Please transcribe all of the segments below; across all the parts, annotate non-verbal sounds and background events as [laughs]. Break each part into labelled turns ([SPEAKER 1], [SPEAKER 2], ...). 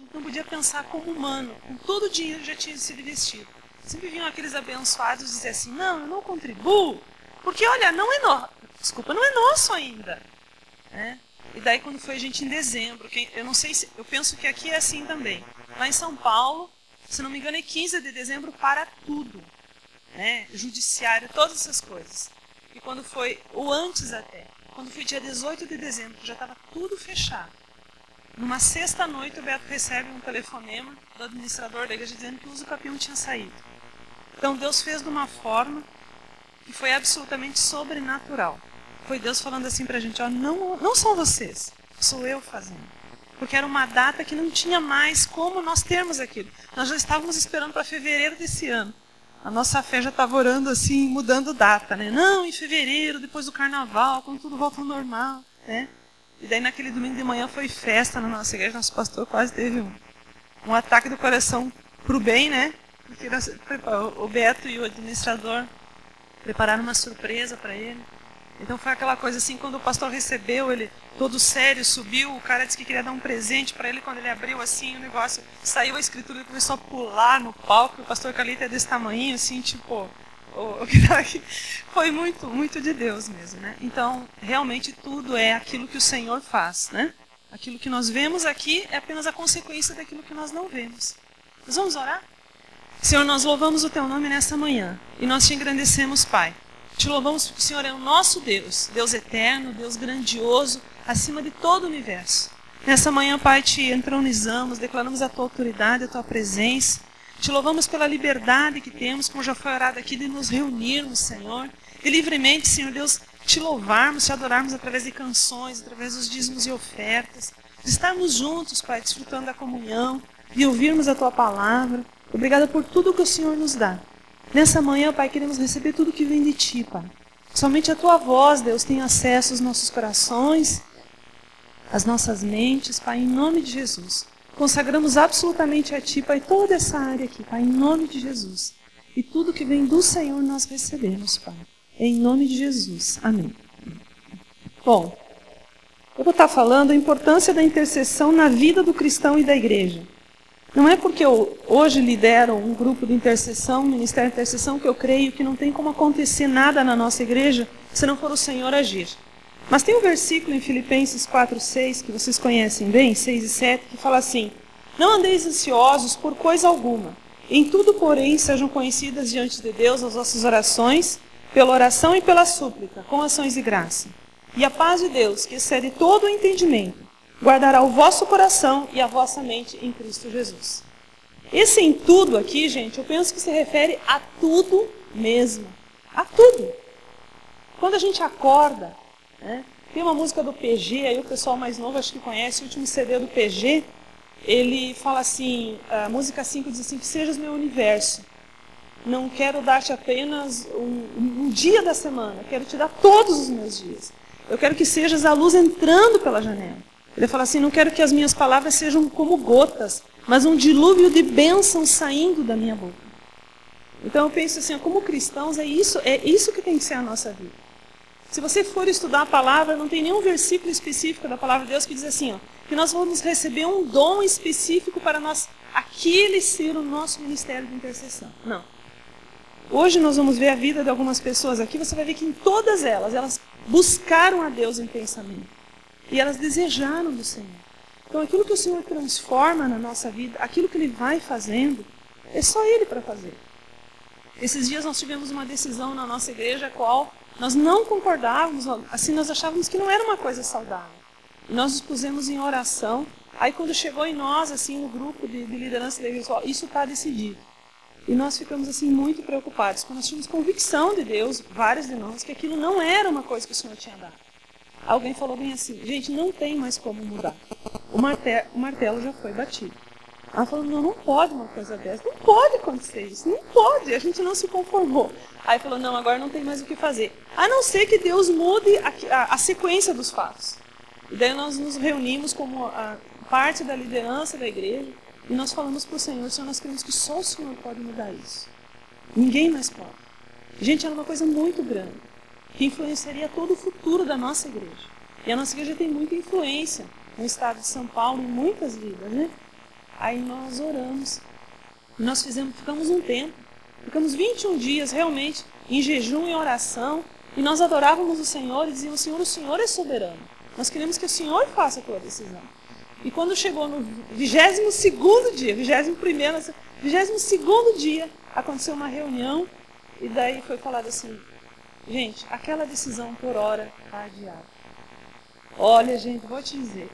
[SPEAKER 1] gente não podia pensar como humano. Com todo o dinheiro já tinha sido investido. Sempre vinham aqueles abençoados dizer assim: não, eu não contribuo, porque olha, não é nosso. Desculpa, não é nosso ainda. Né? E daí quando foi a gente em dezembro, eu não sei se, eu penso que aqui é assim também. Lá em São Paulo, se não me engano, é 15 de dezembro para tudo. Né? Judiciário, todas essas coisas. E quando foi, o antes até, quando foi dia 18 de dezembro, já estava tudo fechado. Numa sexta noite, o Beto recebe um telefonema do administrador da igreja dizendo que o uso capião tinha saído. Então Deus fez de uma forma que foi absolutamente sobrenatural. Foi Deus falando assim para a gente: ó, não, não são vocês, sou eu fazendo. Porque era uma data que não tinha mais como nós termos aquilo. Nós já estávamos esperando para fevereiro desse ano. A nossa fé já estava orando assim, mudando data, né? Não, em fevereiro, depois do carnaval, quando tudo volta ao normal, né? E daí naquele domingo de manhã foi festa na nossa igreja, nosso pastor quase teve um, um ataque do coração para o bem, né? Porque o Beto e o administrador prepararam uma surpresa para ele. Então foi aquela coisa assim, quando o pastor recebeu, ele todo sério, subiu, o cara disse que queria dar um presente para ele, quando ele abriu assim, o negócio, saiu a escritura e começou a pular no palco, o pastor Calita é desse tamanho, assim, tipo, o, que tá aqui, foi muito, muito de Deus mesmo, né? Então, realmente tudo é aquilo que o Senhor faz, né? Aquilo que nós vemos aqui é apenas a consequência daquilo que nós não vemos. Nós vamos orar? Senhor, nós louvamos o Teu nome nessa manhã e nós te engrandecemos, Pai. Te louvamos porque o Senhor é o nosso Deus, Deus eterno, Deus grandioso, acima de todo o universo. Nessa manhã, Pai, te entronizamos, declaramos a tua autoridade, a tua presença. Te louvamos pela liberdade que temos, como já foi orado aqui, de nos reunirmos, Senhor. E livremente, Senhor Deus, te louvarmos, te adorarmos através de canções, através dos dízimos e ofertas. De estarmos juntos, Pai, desfrutando da comunhão, de ouvirmos a tua palavra. Obrigada por tudo que o Senhor nos dá. Nessa manhã, Pai, queremos receber tudo que vem de Ti, Pai. Somente a Tua voz, Deus, tem acesso aos nossos corações, às nossas mentes, Pai, em nome de Jesus. Consagramos absolutamente a Ti, Pai, toda essa área aqui, Pai, em nome de Jesus. E tudo que vem do Senhor nós recebemos, Pai. Em nome de Jesus. Amém. Bom, eu vou estar falando a importância da intercessão na vida do cristão e da igreja. Não é porque eu hoje lidero um grupo de intercessão, ministério de intercessão, que eu creio que não tem como acontecer nada na nossa igreja se não for o Senhor agir. Mas tem um versículo em Filipenses 4, 6, que vocês conhecem bem, 6 e 7, que fala assim: Não andeis ansiosos por coisa alguma. Em tudo, porém, sejam conhecidas diante de Deus as vossas orações, pela oração e pela súplica, com ações de graça. E a paz de Deus, que excede todo o entendimento, guardará o vosso coração e a vossa mente em Cristo Jesus. Esse em tudo aqui, gente, eu penso que se refere a tudo mesmo. A tudo. Quando a gente acorda, né, tem uma música do PG, aí o pessoal mais novo acho que conhece, o último CD do PG, ele fala assim, a música 5 diz assim, que sejas meu universo. Não quero dar-te apenas um, um dia da semana, quero te dar todos os meus dias. Eu quero que sejas a luz entrando pela janela. Ele fala assim: não quero que as minhas palavras sejam como gotas, mas um dilúvio de bênçãos saindo da minha boca. Então eu penso assim, como cristãos, é isso, é isso que tem que ser a nossa vida. Se você for estudar a palavra, não tem nenhum versículo específico da palavra de Deus que diz assim, ó, que nós vamos receber um dom específico para nós, aquele ser o nosso ministério de intercessão. Não. Hoje nós vamos ver a vida de algumas pessoas aqui, você vai ver que em todas elas, elas buscaram a Deus em pensamento. E elas desejaram do Senhor. Então aquilo que o Senhor transforma na nossa vida, aquilo que Ele vai fazendo, é só Ele para fazer. Esses dias nós tivemos uma decisão na nossa igreja qual nós não concordávamos, assim nós achávamos que não era uma coisa saudável. E nós nos pusemos em oração. Aí quando chegou em nós, assim, no grupo de, de liderança da igreja, isso está decidido. E nós ficamos assim muito preocupados, porque nós tínhamos convicção de Deus, vários de nós, que aquilo não era uma coisa que o Senhor tinha dado. Alguém falou bem assim, gente, não tem mais como mudar. O martelo, o martelo já foi batido. Ela falou, não, não pode uma coisa dessa, não pode acontecer isso, não pode, a gente não se conformou. Aí falou, não, agora não tem mais o que fazer. A não ser que Deus mude a, a, a sequência dos fatos. E daí nós nos reunimos como parte da liderança da igreja e nós falamos para o Senhor, Senhor, nós queremos que só o Senhor pode mudar isso. Ninguém mais pode. Gente, era uma coisa muito grande que influenciaria todo o futuro da nossa igreja. E a nossa igreja tem muita influência no estado de São Paulo, em muitas vidas, né? Aí nós oramos. Nós fizemos, ficamos um tempo. Ficamos 21 dias realmente em jejum e oração. E nós adorávamos o Senhor e dizíamos, Senhor, o Senhor é soberano. Nós queremos que o Senhor faça a tua decisão. E quando chegou no 22 dia, 21 primeiro, 22 dia, aconteceu uma reunião e daí foi falado assim, gente, aquela decisão por hora está adiada. Olha, gente, vou te dizer,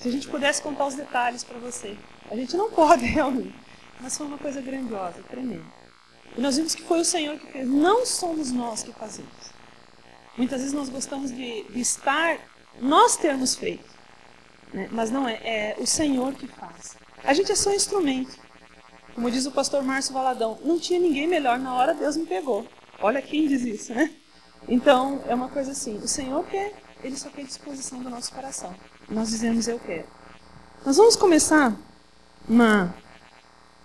[SPEAKER 1] se a gente pudesse contar os detalhes para você, a gente não pode [laughs] realmente, mas foi uma coisa grandiosa, tremenda. E nós vimos que foi o Senhor que fez, não somos nós que fazemos. Muitas vezes nós gostamos de, de estar, nós termos feito. Né? Mas não é, é o Senhor que faz. A gente é só instrumento. Como diz o pastor Márcio Valadão, não tinha ninguém melhor, na hora Deus me pegou. Olha quem diz isso, né? Então, é uma coisa assim, o Senhor quer, Ele só quer disposição do nosso coração. Nós dizemos, eu quero. Nós vamos começar uma,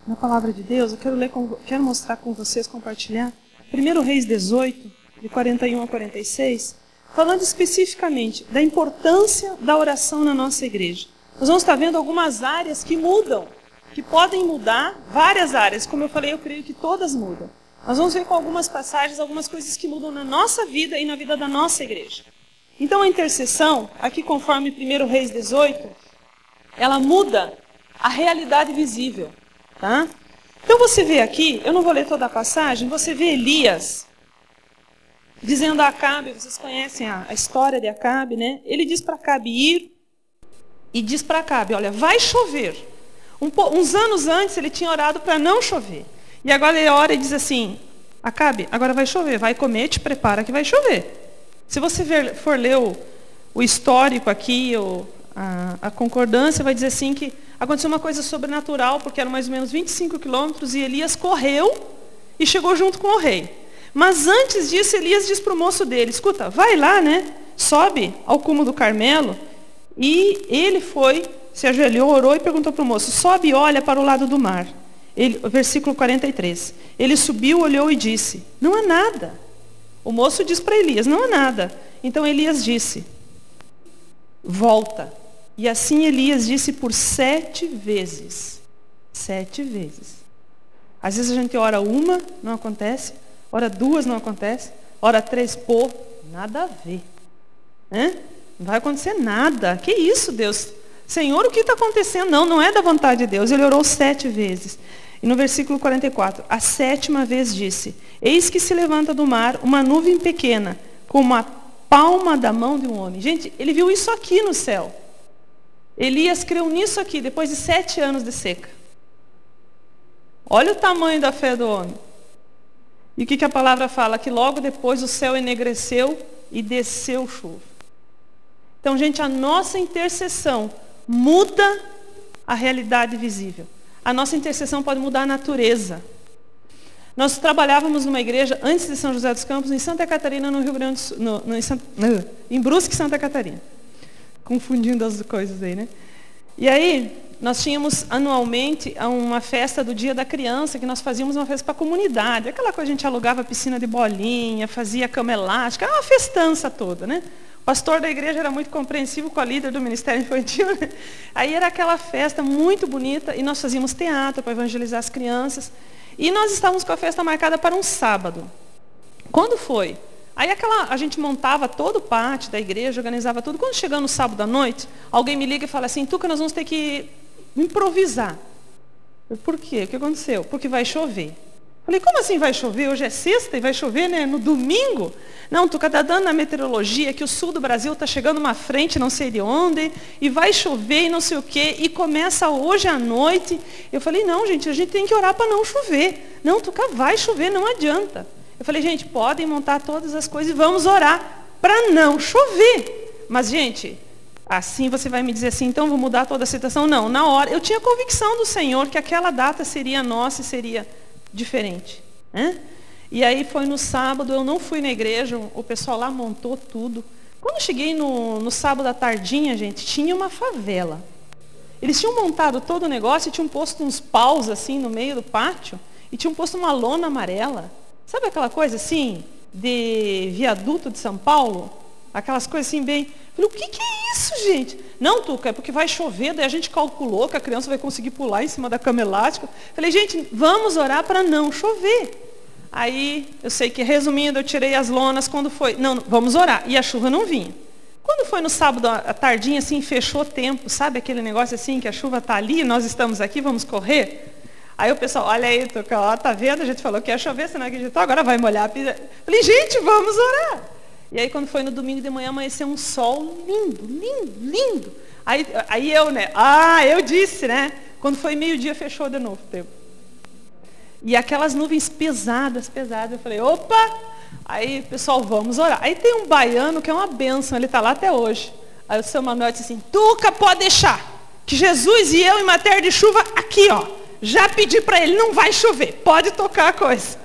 [SPEAKER 1] na palavra de Deus, eu quero, ler com, quero mostrar com vocês, compartilhar. 1 Reis 18, de 41 a 46 falando especificamente da importância da oração na nossa igreja. Nós vamos estar vendo algumas áreas que mudam, que podem mudar, várias áreas. Como eu falei, eu creio que todas mudam. Nós vamos ver com algumas passagens algumas coisas que mudam na nossa vida e na vida da nossa igreja. Então a intercessão, aqui conforme 1 Reis 18, ela muda a realidade visível. Tá? Então você vê aqui, eu não vou ler toda a passagem, você vê Elias dizendo a Acabe, vocês conhecem a, a história de Acabe, né? Ele diz para Acabe ir e diz para Acabe, olha, vai chover. Um, uns anos antes ele tinha orado para não chover. E agora ele ora e diz assim, Acabe, agora vai chover, vai comer, te prepara que vai chover. Se você ver, for ler o, o histórico aqui, o, a, a, concordância, vai dizer assim que aconteceu uma coisa sobrenatural, porque eram mais ou menos 25 quilômetros, e Elias correu e chegou junto com o rei. Mas antes disso, Elias diz para o moço dele: escuta, vai lá, né? Sobe ao cume do Carmelo. E ele foi, se ajoelhou, orou e perguntou para o moço: sobe e olha para o lado do mar. Ele, versículo 43. Ele subiu, olhou e disse: Não há nada. O moço diz para Elias: Não há nada. Então Elias disse: Volta. E assim Elias disse por sete vezes. Sete vezes. Às vezes a gente ora uma, não acontece. Hora duas não acontece. Hora três, pô, nada a ver. Né? Não vai acontecer nada. Que isso, Deus? Senhor, o que está acontecendo? Não, não é da vontade de Deus. Ele orou sete vezes. E no versículo 44, a sétima vez disse: Eis que se levanta do mar uma nuvem pequena, como a palma da mão de um homem. Gente, ele viu isso aqui no céu. Elias creu nisso aqui, depois de sete anos de seca. Olha o tamanho da fé do homem. E o que, que a palavra fala? Que logo depois o céu enegreceu e desceu chuva. Então, gente, a nossa intercessão muda a realidade visível. A nossa intercessão pode mudar a natureza. Nós trabalhávamos numa igreja antes de São José dos Campos, em Santa Catarina, no Rio Grande do Sul, no, no, em, [laughs] em Brusque, Santa Catarina. Confundindo as coisas aí, né? E aí, nós tínhamos anualmente uma festa do Dia da Criança, que nós fazíamos uma festa para a comunidade. Aquela coisa a gente alugava piscina de bolinha, fazia cama elástica, era uma festança toda, né? O pastor da igreja era muito compreensivo com a líder do Ministério Infantil. Né? Aí era aquela festa muito bonita e nós fazíamos teatro para evangelizar as crianças. E nós estávamos com a festa marcada para um sábado. Quando foi? Aí aquela, a gente montava todo o pátio da igreja, organizava tudo. Quando chegando no sábado à noite, alguém me liga e fala assim, Tuca, nós vamos ter que improvisar. Por quê? O que aconteceu? Porque vai chover. Falei, como assim vai chover? Hoje é sexta e vai chover né? no domingo? Não, tu está dando na meteorologia que o sul do Brasil está chegando uma frente, não sei de onde, e vai chover e não sei o quê, e começa hoje à noite. Eu falei, não, gente, a gente tem que orar para não chover. Não, tu vai chover, não adianta. Eu falei, gente, podem montar todas as coisas e vamos orar para não chover. Mas, gente, assim você vai me dizer assim, então vou mudar toda a situação? Não, na hora, eu tinha convicção do Senhor que aquela data seria nossa e seria diferente. Né? E aí foi no sábado, eu não fui na igreja, o pessoal lá montou tudo. Quando cheguei no, no sábado à tardinha, gente, tinha uma favela. Eles tinham montado todo o negócio e tinham posto uns paus assim no meio do pátio e tinham posto uma lona amarela. Sabe aquela coisa assim, de viaduto de São Paulo? Aquelas coisas assim bem. Falei, o que, que é isso, gente? Não, Tuca, é porque vai chover, daí a gente calculou que a criança vai conseguir pular em cima da cama elástica. Falei, gente, vamos orar para não chover. Aí, eu sei que resumindo, eu tirei as lonas quando foi. Não, vamos orar. E a chuva não vinha. Quando foi no sábado, a tardinha, assim, fechou tempo, sabe aquele negócio assim, que a chuva está ali, nós estamos aqui, vamos correr? Aí o pessoal, olha aí, Tuca, ó, tá vendo? A gente falou que ia chover, você não acreditou, agora vai molhar a pizza. Falei, gente, vamos orar. E aí quando foi no domingo de manhã, amanheceu um sol lindo, lindo, lindo. Aí, aí eu, né? Ah, eu disse, né? Quando foi meio-dia, fechou de novo o tempo. E aquelas nuvens pesadas, pesadas. Eu falei, opa! Aí, pessoal, vamos orar. Aí tem um baiano que é uma bênção, ele está lá até hoje. Aí o seu Manuel disse assim, Tuca, pode deixar. Que Jesus e eu, em matéria de chuva, aqui, ó. Já pedi para ele, não vai chover. Pode tocar a coisa.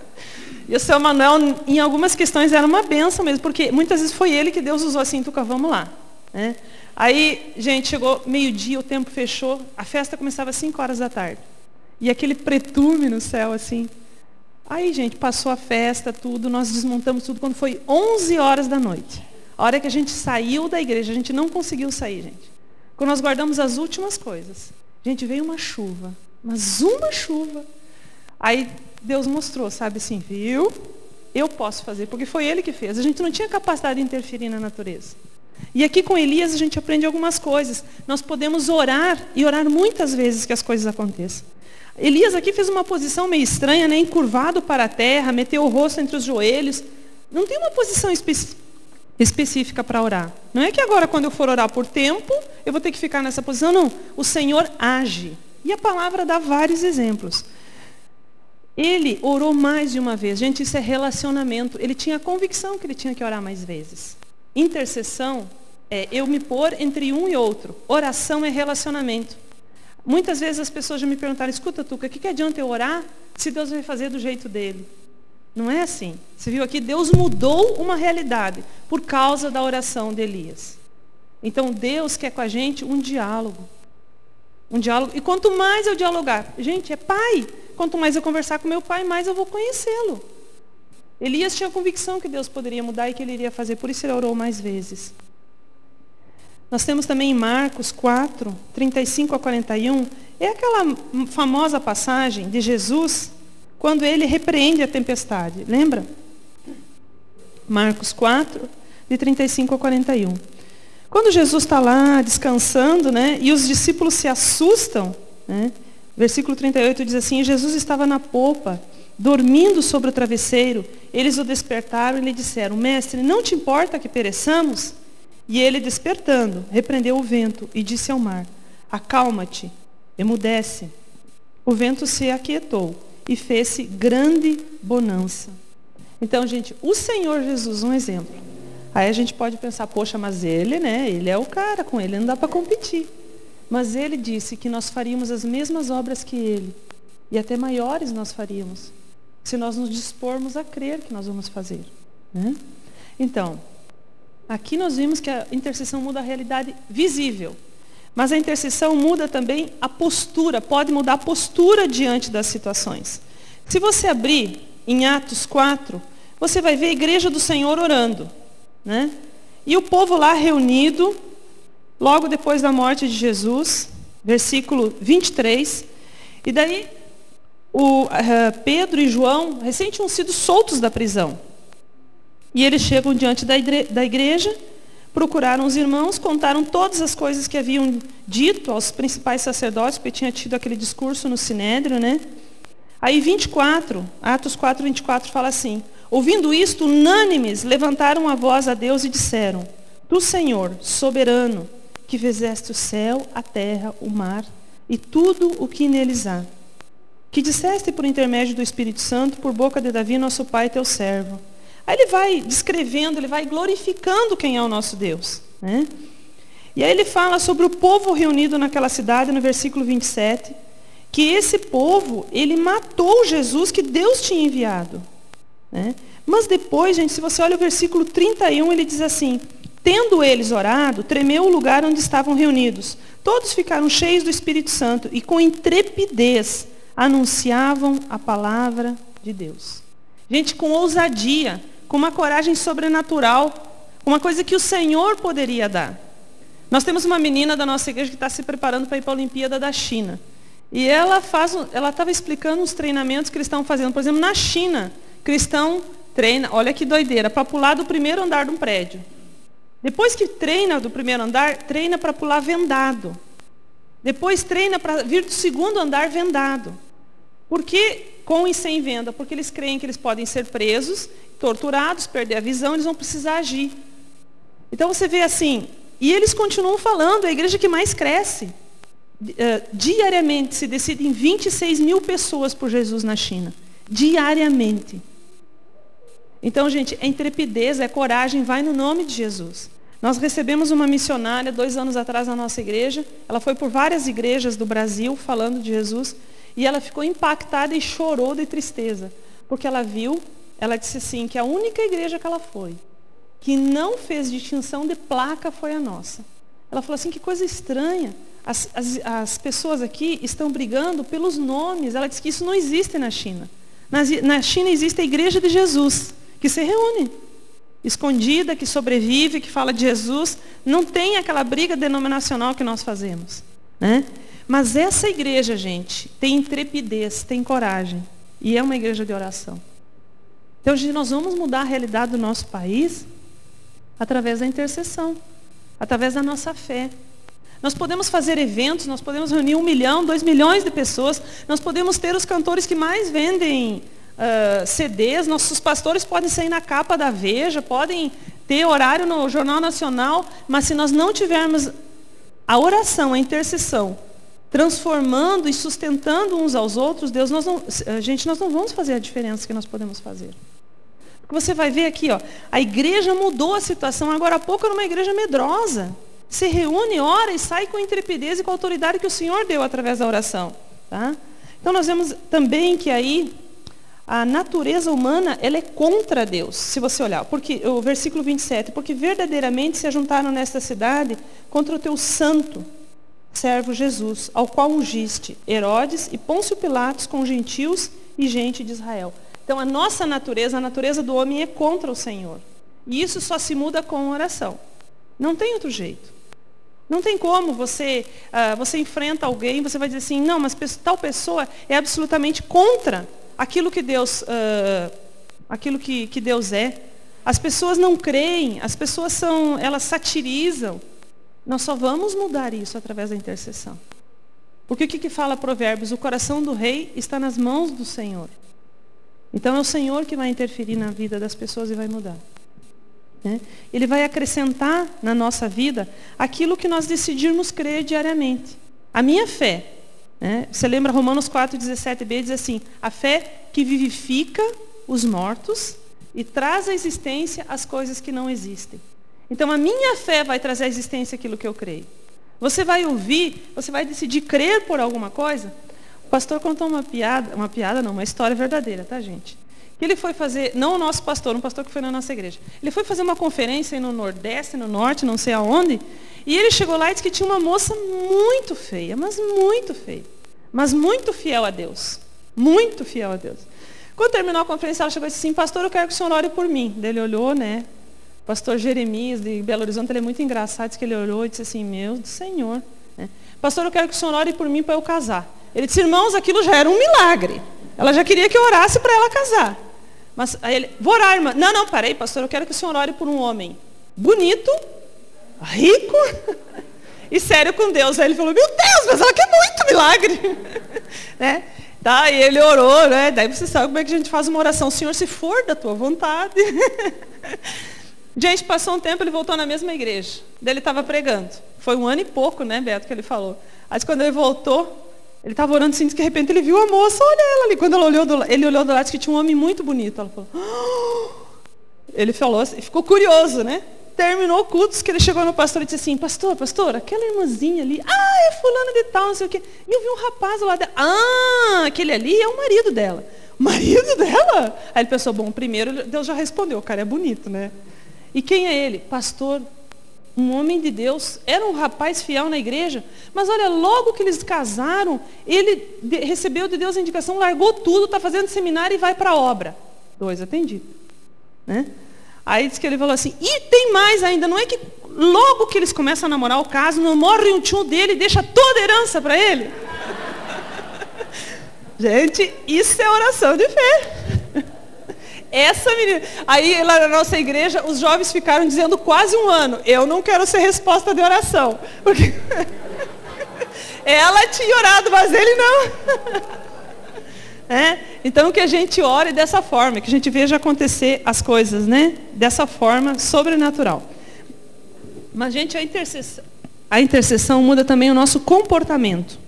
[SPEAKER 1] E o seu Manuel, em algumas questões, era uma benção mesmo, porque muitas vezes foi ele que Deus usou assim, Tuca, vamos lá. Né? Aí, gente, chegou meio-dia, o tempo fechou, a festa começava às 5 horas da tarde. E aquele pretume no céu, assim. Aí, gente, passou a festa, tudo, nós desmontamos tudo quando foi 11 horas da noite. A hora que a gente saiu da igreja, a gente não conseguiu sair, gente. Quando nós guardamos as últimas coisas, gente, veio uma chuva, mas uma chuva. Aí Deus mostrou, sabe assim, viu? Eu posso fazer, porque foi Ele que fez. A gente não tinha capacidade de interferir na natureza. E aqui com Elias a gente aprende algumas coisas. Nós podemos orar e orar muitas vezes que as coisas aconteçam. Elias aqui fez uma posição meio estranha, né? encurvado para a terra, meteu o rosto entre os joelhos. Não tem uma posição específica para orar. Não é que agora, quando eu for orar por tempo, eu vou ter que ficar nessa posição. Não. O Senhor age. E a palavra dá vários exemplos. Ele orou mais de uma vez. Gente, isso é relacionamento. Ele tinha a convicção que ele tinha que orar mais vezes. Intercessão é eu me pôr entre um e outro. Oração é relacionamento. Muitas vezes as pessoas já me perguntaram, escuta, Tuca, o que, que adianta eu orar se Deus vai fazer do jeito dele? Não é assim. Você viu aqui, Deus mudou uma realidade por causa da oração de Elias. Então Deus quer com a gente um diálogo. Um diálogo. E quanto mais eu dialogar, gente, é pai. Quanto mais eu conversar com meu pai, mais eu vou conhecê-lo. Elias tinha convicção que Deus poderia mudar e que ele iria fazer, por isso ele orou mais vezes. Nós temos também em Marcos 4, 35 a 41, é aquela famosa passagem de Jesus quando ele repreende a tempestade. Lembra? Marcos 4, de 35 a 41. Quando Jesus está lá descansando, né, e os discípulos se assustam, né, Versículo 38 diz assim: Jesus estava na popa, dormindo sobre o travesseiro. Eles o despertaram e lhe disseram: Mestre, não te importa que pereçamos? E ele, despertando, repreendeu o vento e disse ao mar: Acalma-te, emudece. O vento se aquietou e fez-se grande bonança. Então, gente, o Senhor Jesus, um exemplo. Aí a gente pode pensar, poxa, mas ele, né? Ele é o cara, com ele não dá para competir. Mas ele disse que nós faríamos as mesmas obras que ele, e até maiores nós faríamos, se nós nos dispormos a crer que nós vamos fazer. Né? Então, aqui nós vimos que a intercessão muda a realidade visível, mas a intercessão muda também a postura, pode mudar a postura diante das situações. Se você abrir em Atos 4, você vai ver a igreja do Senhor orando. Né? E o povo lá reunido, logo depois da morte de Jesus, versículo 23. E daí, o, uh, Pedro e João recém tinham sido soltos da prisão. E eles chegam diante da, igre da igreja, procuraram os irmãos, contaram todas as coisas que haviam dito aos principais sacerdotes, porque tinha tido aquele discurso no Sinédrio, né? Aí 24, Atos 4, 24 fala assim: Ouvindo isto, unânimes levantaram a voz a Deus e disseram: Tu, Senhor, soberano, que fizeste o céu, a terra, o mar e tudo o que neles há. Que disseste por intermédio do Espírito Santo, por boca de Davi, nosso pai, teu servo. Aí ele vai descrevendo, ele vai glorificando quem é o nosso Deus. Né? E aí ele fala sobre o povo reunido naquela cidade, no versículo 27, que esse povo, ele matou Jesus que Deus tinha enviado. Né? Mas depois, gente, se você olha o versículo 31, ele diz assim, Tendo eles orado, tremeu o lugar onde estavam reunidos. Todos ficaram cheios do Espírito Santo e com intrepidez anunciavam a palavra de Deus. Gente, com ousadia, com uma coragem sobrenatural,
[SPEAKER 2] Uma coisa que o Senhor poderia dar. Nós temos uma menina da nossa igreja que está se preparando para ir para a Olimpíada da China. E ela faz, ela estava explicando os treinamentos que eles estão fazendo. Por exemplo, na China, cristão treina, olha que doideira, para pular do primeiro andar de um prédio. Depois que treina do primeiro andar, treina para pular vendado. Depois treina para vir do segundo andar vendado. Por que com e sem venda? Porque eles creem que eles podem ser presos, torturados, perder a visão, eles vão precisar agir. Então você vê assim, e eles continuam falando, é a igreja que mais cresce. Uh, diariamente se decidem 26 mil pessoas por Jesus na China. Diariamente. Então, gente, é intrepidez, é coragem, vai no nome de Jesus. Nós recebemos uma missionária dois anos atrás na nossa igreja. Ela foi por várias igrejas do Brasil falando de Jesus. E ela ficou impactada e chorou de tristeza. Porque ela viu, ela disse assim, que a única igreja que ela foi, que não fez distinção de placa foi a nossa. Ela falou assim, que coisa estranha. As, as, as pessoas aqui estão brigando pelos nomes. Ela disse que isso não existe na China. Na, na China existe a igreja de Jesus, que se reúne. Escondida, que sobrevive, que fala de Jesus. Não tem aquela briga denominacional que nós fazemos. Né? Mas essa igreja, gente, tem intrepidez, tem coragem. E é uma igreja de oração. Então, gente, nós vamos mudar a realidade do nosso país Através da intercessão, através da nossa fé. Nós podemos fazer eventos, nós podemos reunir um milhão, dois milhões de pessoas, nós podemos ter os cantores que mais vendem uh, CDs, nossos pastores podem sair na capa da Veja, podem ter horário no Jornal Nacional, mas se nós não tivermos a oração, a intercessão, transformando e sustentando uns aos outros, Deus, nós não, gente, nós não vamos fazer a diferença que nós podemos fazer. Porque você vai ver aqui, ó, a igreja mudou a situação. Agora há pouco era uma igreja medrosa. Se reúne, ora e sai com intrepidez e com a autoridade que o Senhor deu através da oração. Tá? Então nós vemos também que aí a natureza humana ela é contra Deus, se você olhar. Porque, o versículo 27, porque verdadeiramente se ajuntaram nesta cidade contra o teu santo servo Jesus, ao qual ungiste Herodes e Pôncio Pilatos com gentios e gente de Israel. Então, a nossa natureza, a natureza do homem é contra o Senhor. E isso só se muda com oração. Não tem outro jeito. Não tem como você, uh, você enfrenta alguém, você vai dizer assim, não, mas tal pessoa é absolutamente contra aquilo que Deus, uh, aquilo que, que Deus é. As pessoas não creem, as pessoas são, elas satirizam. Nós só vamos mudar isso através da intercessão. Porque o que, que fala Provérbios? O coração do rei está nas mãos do Senhor. Então é o Senhor que vai interferir na vida das pessoas e vai mudar. Né? Ele vai acrescentar na nossa vida aquilo que nós decidirmos crer diariamente. A minha fé. Né? Você lembra Romanos 4, 17b, diz assim, a fé que vivifica os mortos e traz à existência as coisas que não existem. Então a minha fé vai trazer à existência aquilo que eu creio. Você vai ouvir, você vai decidir crer por alguma coisa, o pastor contou uma piada, uma piada não, uma história verdadeira, tá, gente? Que ele foi fazer, não o nosso pastor, um pastor que foi na nossa igreja. Ele foi fazer uma conferência no Nordeste, no Norte, não sei aonde, e ele chegou lá e disse que tinha uma moça muito feia, mas muito feia. Mas muito fiel a Deus. Muito fiel a Deus. Quando terminou a conferência, ela chegou e disse assim, pastor, eu quero que o senhor ore por mim. Ele olhou, né? Pastor Jeremias, de Belo Horizonte, ele é muito engraçado, disse que ele olhou e disse assim, meu Senhor. Né? Pastor, eu quero que o senhor ore por mim para eu casar. Ele disse, irmãos, aquilo já era um milagre. Ela já queria que eu orasse para ela casar. Mas aí ele, vou orar, irmã. Não, não, parei, pastor, eu quero que o senhor ore por um homem bonito, rico e sério com Deus. Aí ele falou, meu Deus, mas ela quer muito milagre. [laughs] né? Tá, e ele orou, né? Daí você sabe como é que a gente faz uma oração. Senhor, se for da tua vontade. [laughs] gente, passou um tempo, ele voltou na mesma igreja. Daí ele estava pregando. Foi um ano e pouco, né, Beto, que ele falou. Aí quando ele voltou, ele estava orando assim, de repente ele viu a moça, olha ela ali. Quando ela olhou do, ele olhou do lado, que tinha um homem muito bonito. Ela falou, oh! [gasps] ele falou assim, ficou curioso, né? Terminou o culto, que ele chegou no pastor e disse assim, pastor, pastor, aquela irmãzinha ali, ah, é fulana de tal, não sei o quê. E eu vi um rapaz lá dela, ah, aquele ali é o marido dela. Marido dela? Aí ele pensou, bom, primeiro Deus já respondeu, o cara é bonito, né? E quem é ele? Pastor um homem de Deus, era um rapaz fiel na igreja, mas olha, logo que eles casaram, ele recebeu de Deus a indicação, largou tudo, está fazendo seminário e vai para a obra. Dois atendidos. Né? Aí diz que ele falou assim, e tem mais ainda, não é que logo que eles começam a namorar o caso, não morre um tio dele e deixa toda a herança para ele? [laughs] Gente, isso é oração de fé. [laughs] Essa menina. Aí lá na nossa igreja, os jovens ficaram dizendo quase um ano. Eu não quero ser resposta de oração. [laughs] Porque ela tinha orado, mas ele não. É? Então que a gente ore dessa forma, que a gente veja acontecer as coisas, né? Dessa forma sobrenatural. Mas, gente, a intercessão, a intercessão muda também o nosso comportamento.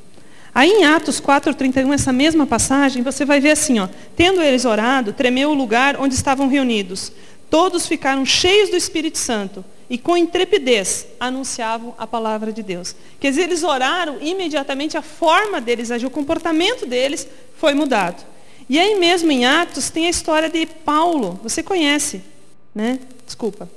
[SPEAKER 2] Aí em Atos 4:31, essa mesma passagem, você vai ver assim, ó, tendo eles orado, tremeu o lugar onde estavam reunidos. Todos ficaram cheios do Espírito Santo e com intrepidez anunciavam a palavra de Deus. Quer dizer, eles oraram imediatamente a forma deles agir, o comportamento deles foi mudado. E aí mesmo em Atos tem a história de Paulo, você conhece, né? Desculpa,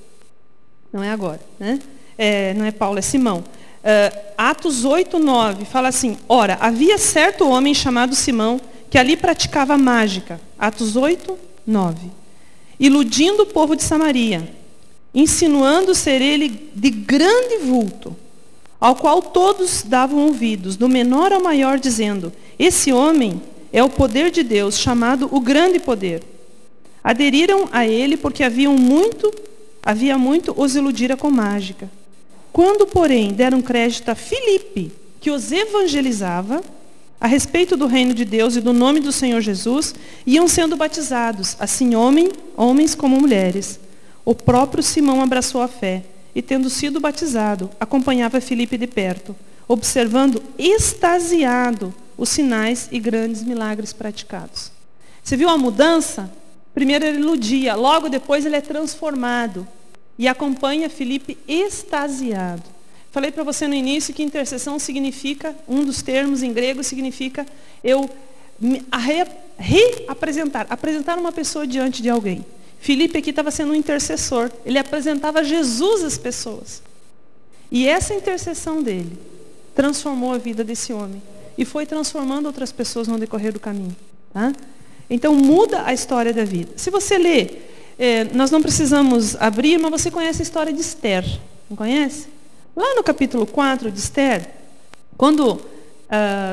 [SPEAKER 2] não é agora, né? É, não é Paulo, é Simão. Uh, Atos 8, 9, fala assim: Ora, havia certo homem chamado Simão que ali praticava mágica. Atos 8, 9. Iludindo o povo de Samaria, insinuando ser ele de grande vulto, ao qual todos davam ouvidos, do menor ao maior, dizendo: Esse homem é o poder de Deus, chamado o grande poder. Aderiram a ele porque haviam muito, havia muito os iludira com mágica. Quando, porém, deram crédito a Filipe, que os evangelizava, a respeito do reino de Deus e do nome do Senhor Jesus, iam sendo batizados, assim homem, homens como mulheres. O próprio Simão abraçou a fé e, tendo sido batizado, acompanhava Filipe de perto, observando extasiado os sinais e grandes milagres praticados. Você viu a mudança? Primeiro ele iludia, logo depois ele é transformado e acompanha Felipe extasiado. Falei para você no início que intercessão significa, um dos termos em grego significa eu reapresentar, apresentar uma pessoa diante de alguém. Felipe aqui estava sendo um intercessor, ele apresentava Jesus às pessoas. E essa intercessão dele transformou a vida desse homem e foi transformando outras pessoas no decorrer do caminho. Tá? Então muda a história da vida. Se você ler é, nós não precisamos abrir, mas você conhece a história de Esther. Não conhece? Lá no capítulo 4 de Esther, quando uh,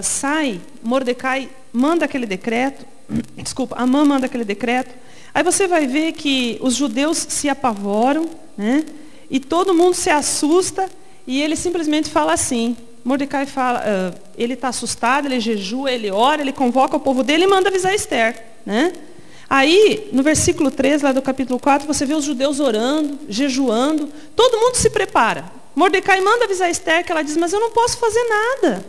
[SPEAKER 2] sai, Mordecai manda aquele decreto, [clears throat] desculpa, Amã manda aquele decreto, aí você vai ver que os judeus se apavoram, né? E todo mundo se assusta, e ele simplesmente fala assim, Mordecai fala, uh, ele está assustado, ele jejua, ele ora, ele convoca o povo dele e manda avisar Esther. Né? Aí, no versículo 3, lá do capítulo 4, você vê os judeus orando, jejuando, todo mundo se prepara. Mordecai manda avisar Esther que ela diz, mas eu não posso fazer nada.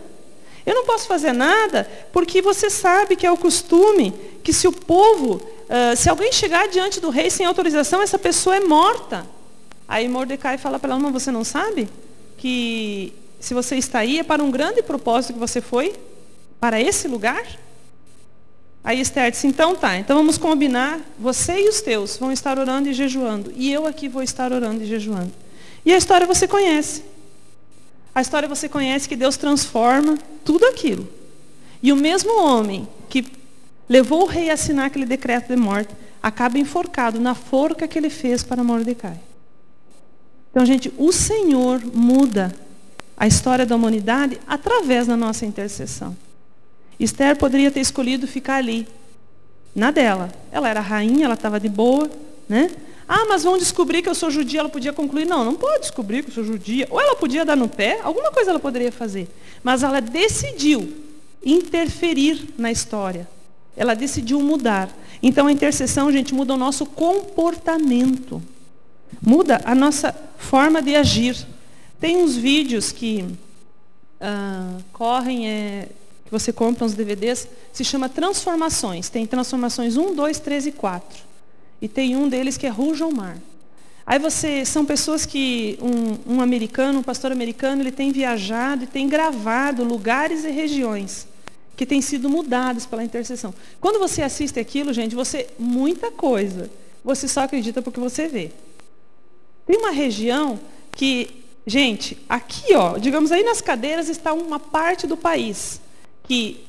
[SPEAKER 2] Eu não posso fazer nada porque você sabe que é o costume que se o povo, uh, se alguém chegar diante do rei sem autorização, essa pessoa é morta. Aí Mordecai fala para ela, mas você não sabe que se você está aí é para um grande propósito que você foi para esse lugar? Aí Esther disse, então tá, então vamos combinar, você e os teus vão estar orando e jejuando, e eu aqui vou estar orando e jejuando. E a história você conhece. A história você conhece que Deus transforma tudo aquilo. E o mesmo homem que levou o rei a assinar aquele decreto de morte, acaba enforcado na forca que ele fez para Mordecai. Então, gente, o Senhor muda a história da humanidade através da nossa intercessão. Esther poderia ter escolhido ficar ali, na dela. Ela era rainha, ela estava de boa, né? Ah, mas vão descobrir que eu sou judia, ela podia concluir. Não, não pode descobrir que eu sou judia. Ou ela podia dar no pé, alguma coisa ela poderia fazer. Mas ela decidiu interferir na história. Ela decidiu mudar. Então a intercessão, gente, muda o nosso comportamento. Muda a nossa forma de agir. Tem uns vídeos que ah, correm, é, que você compra uns DVDs, se chama Transformações. Tem Transformações 1, 2, 3 e 4. E tem um deles que é Ruja ao Mar. Aí você, são pessoas que, um, um americano, um pastor americano, ele tem viajado e tem gravado lugares e regiões que têm sido mudados pela intercessão. Quando você assiste aquilo, gente, você, muita coisa, você só acredita porque você vê. Tem uma região que, gente, aqui, ó, digamos aí nas cadeiras está uma parte do país que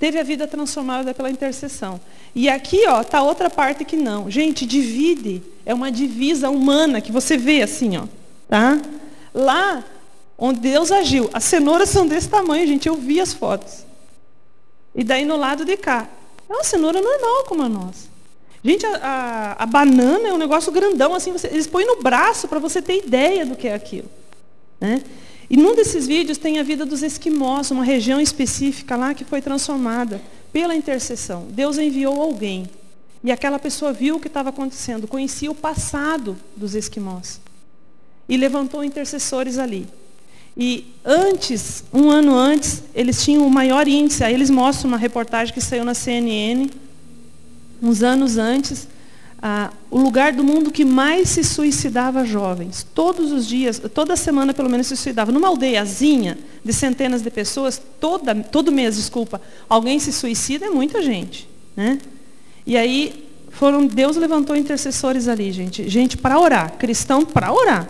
[SPEAKER 2] teve a vida transformada pela intercessão. E aqui, ó, tá outra parte que não. Gente, divide. É uma divisa humana que você vê assim, ó, tá? Lá onde Deus agiu, as cenouras são desse tamanho, gente. Eu vi as fotos. E daí no lado de cá, é uma cenoura normal como a nossa. Gente, a, a, a banana é um negócio grandão, assim, você, eles põem no braço para você ter ideia do que é aquilo. Né? E num desses vídeos tem a vida dos esquimós, uma região específica lá que foi transformada pela intercessão. Deus enviou alguém. E aquela pessoa viu o que estava acontecendo, conhecia o passado dos esquimós. E levantou intercessores ali. E antes, um ano antes, eles tinham o maior índice. Aí eles mostram uma reportagem que saiu na CNN, uns anos antes, ah, o lugar do mundo que mais se suicidava jovens. Todos os dias, toda semana pelo menos se suicidava. Numa aldeiazinha de centenas de pessoas, toda, todo mês, desculpa, alguém se suicida, é muita gente. Né? E aí, foram, Deus levantou intercessores ali, gente. Gente para orar, cristão para orar.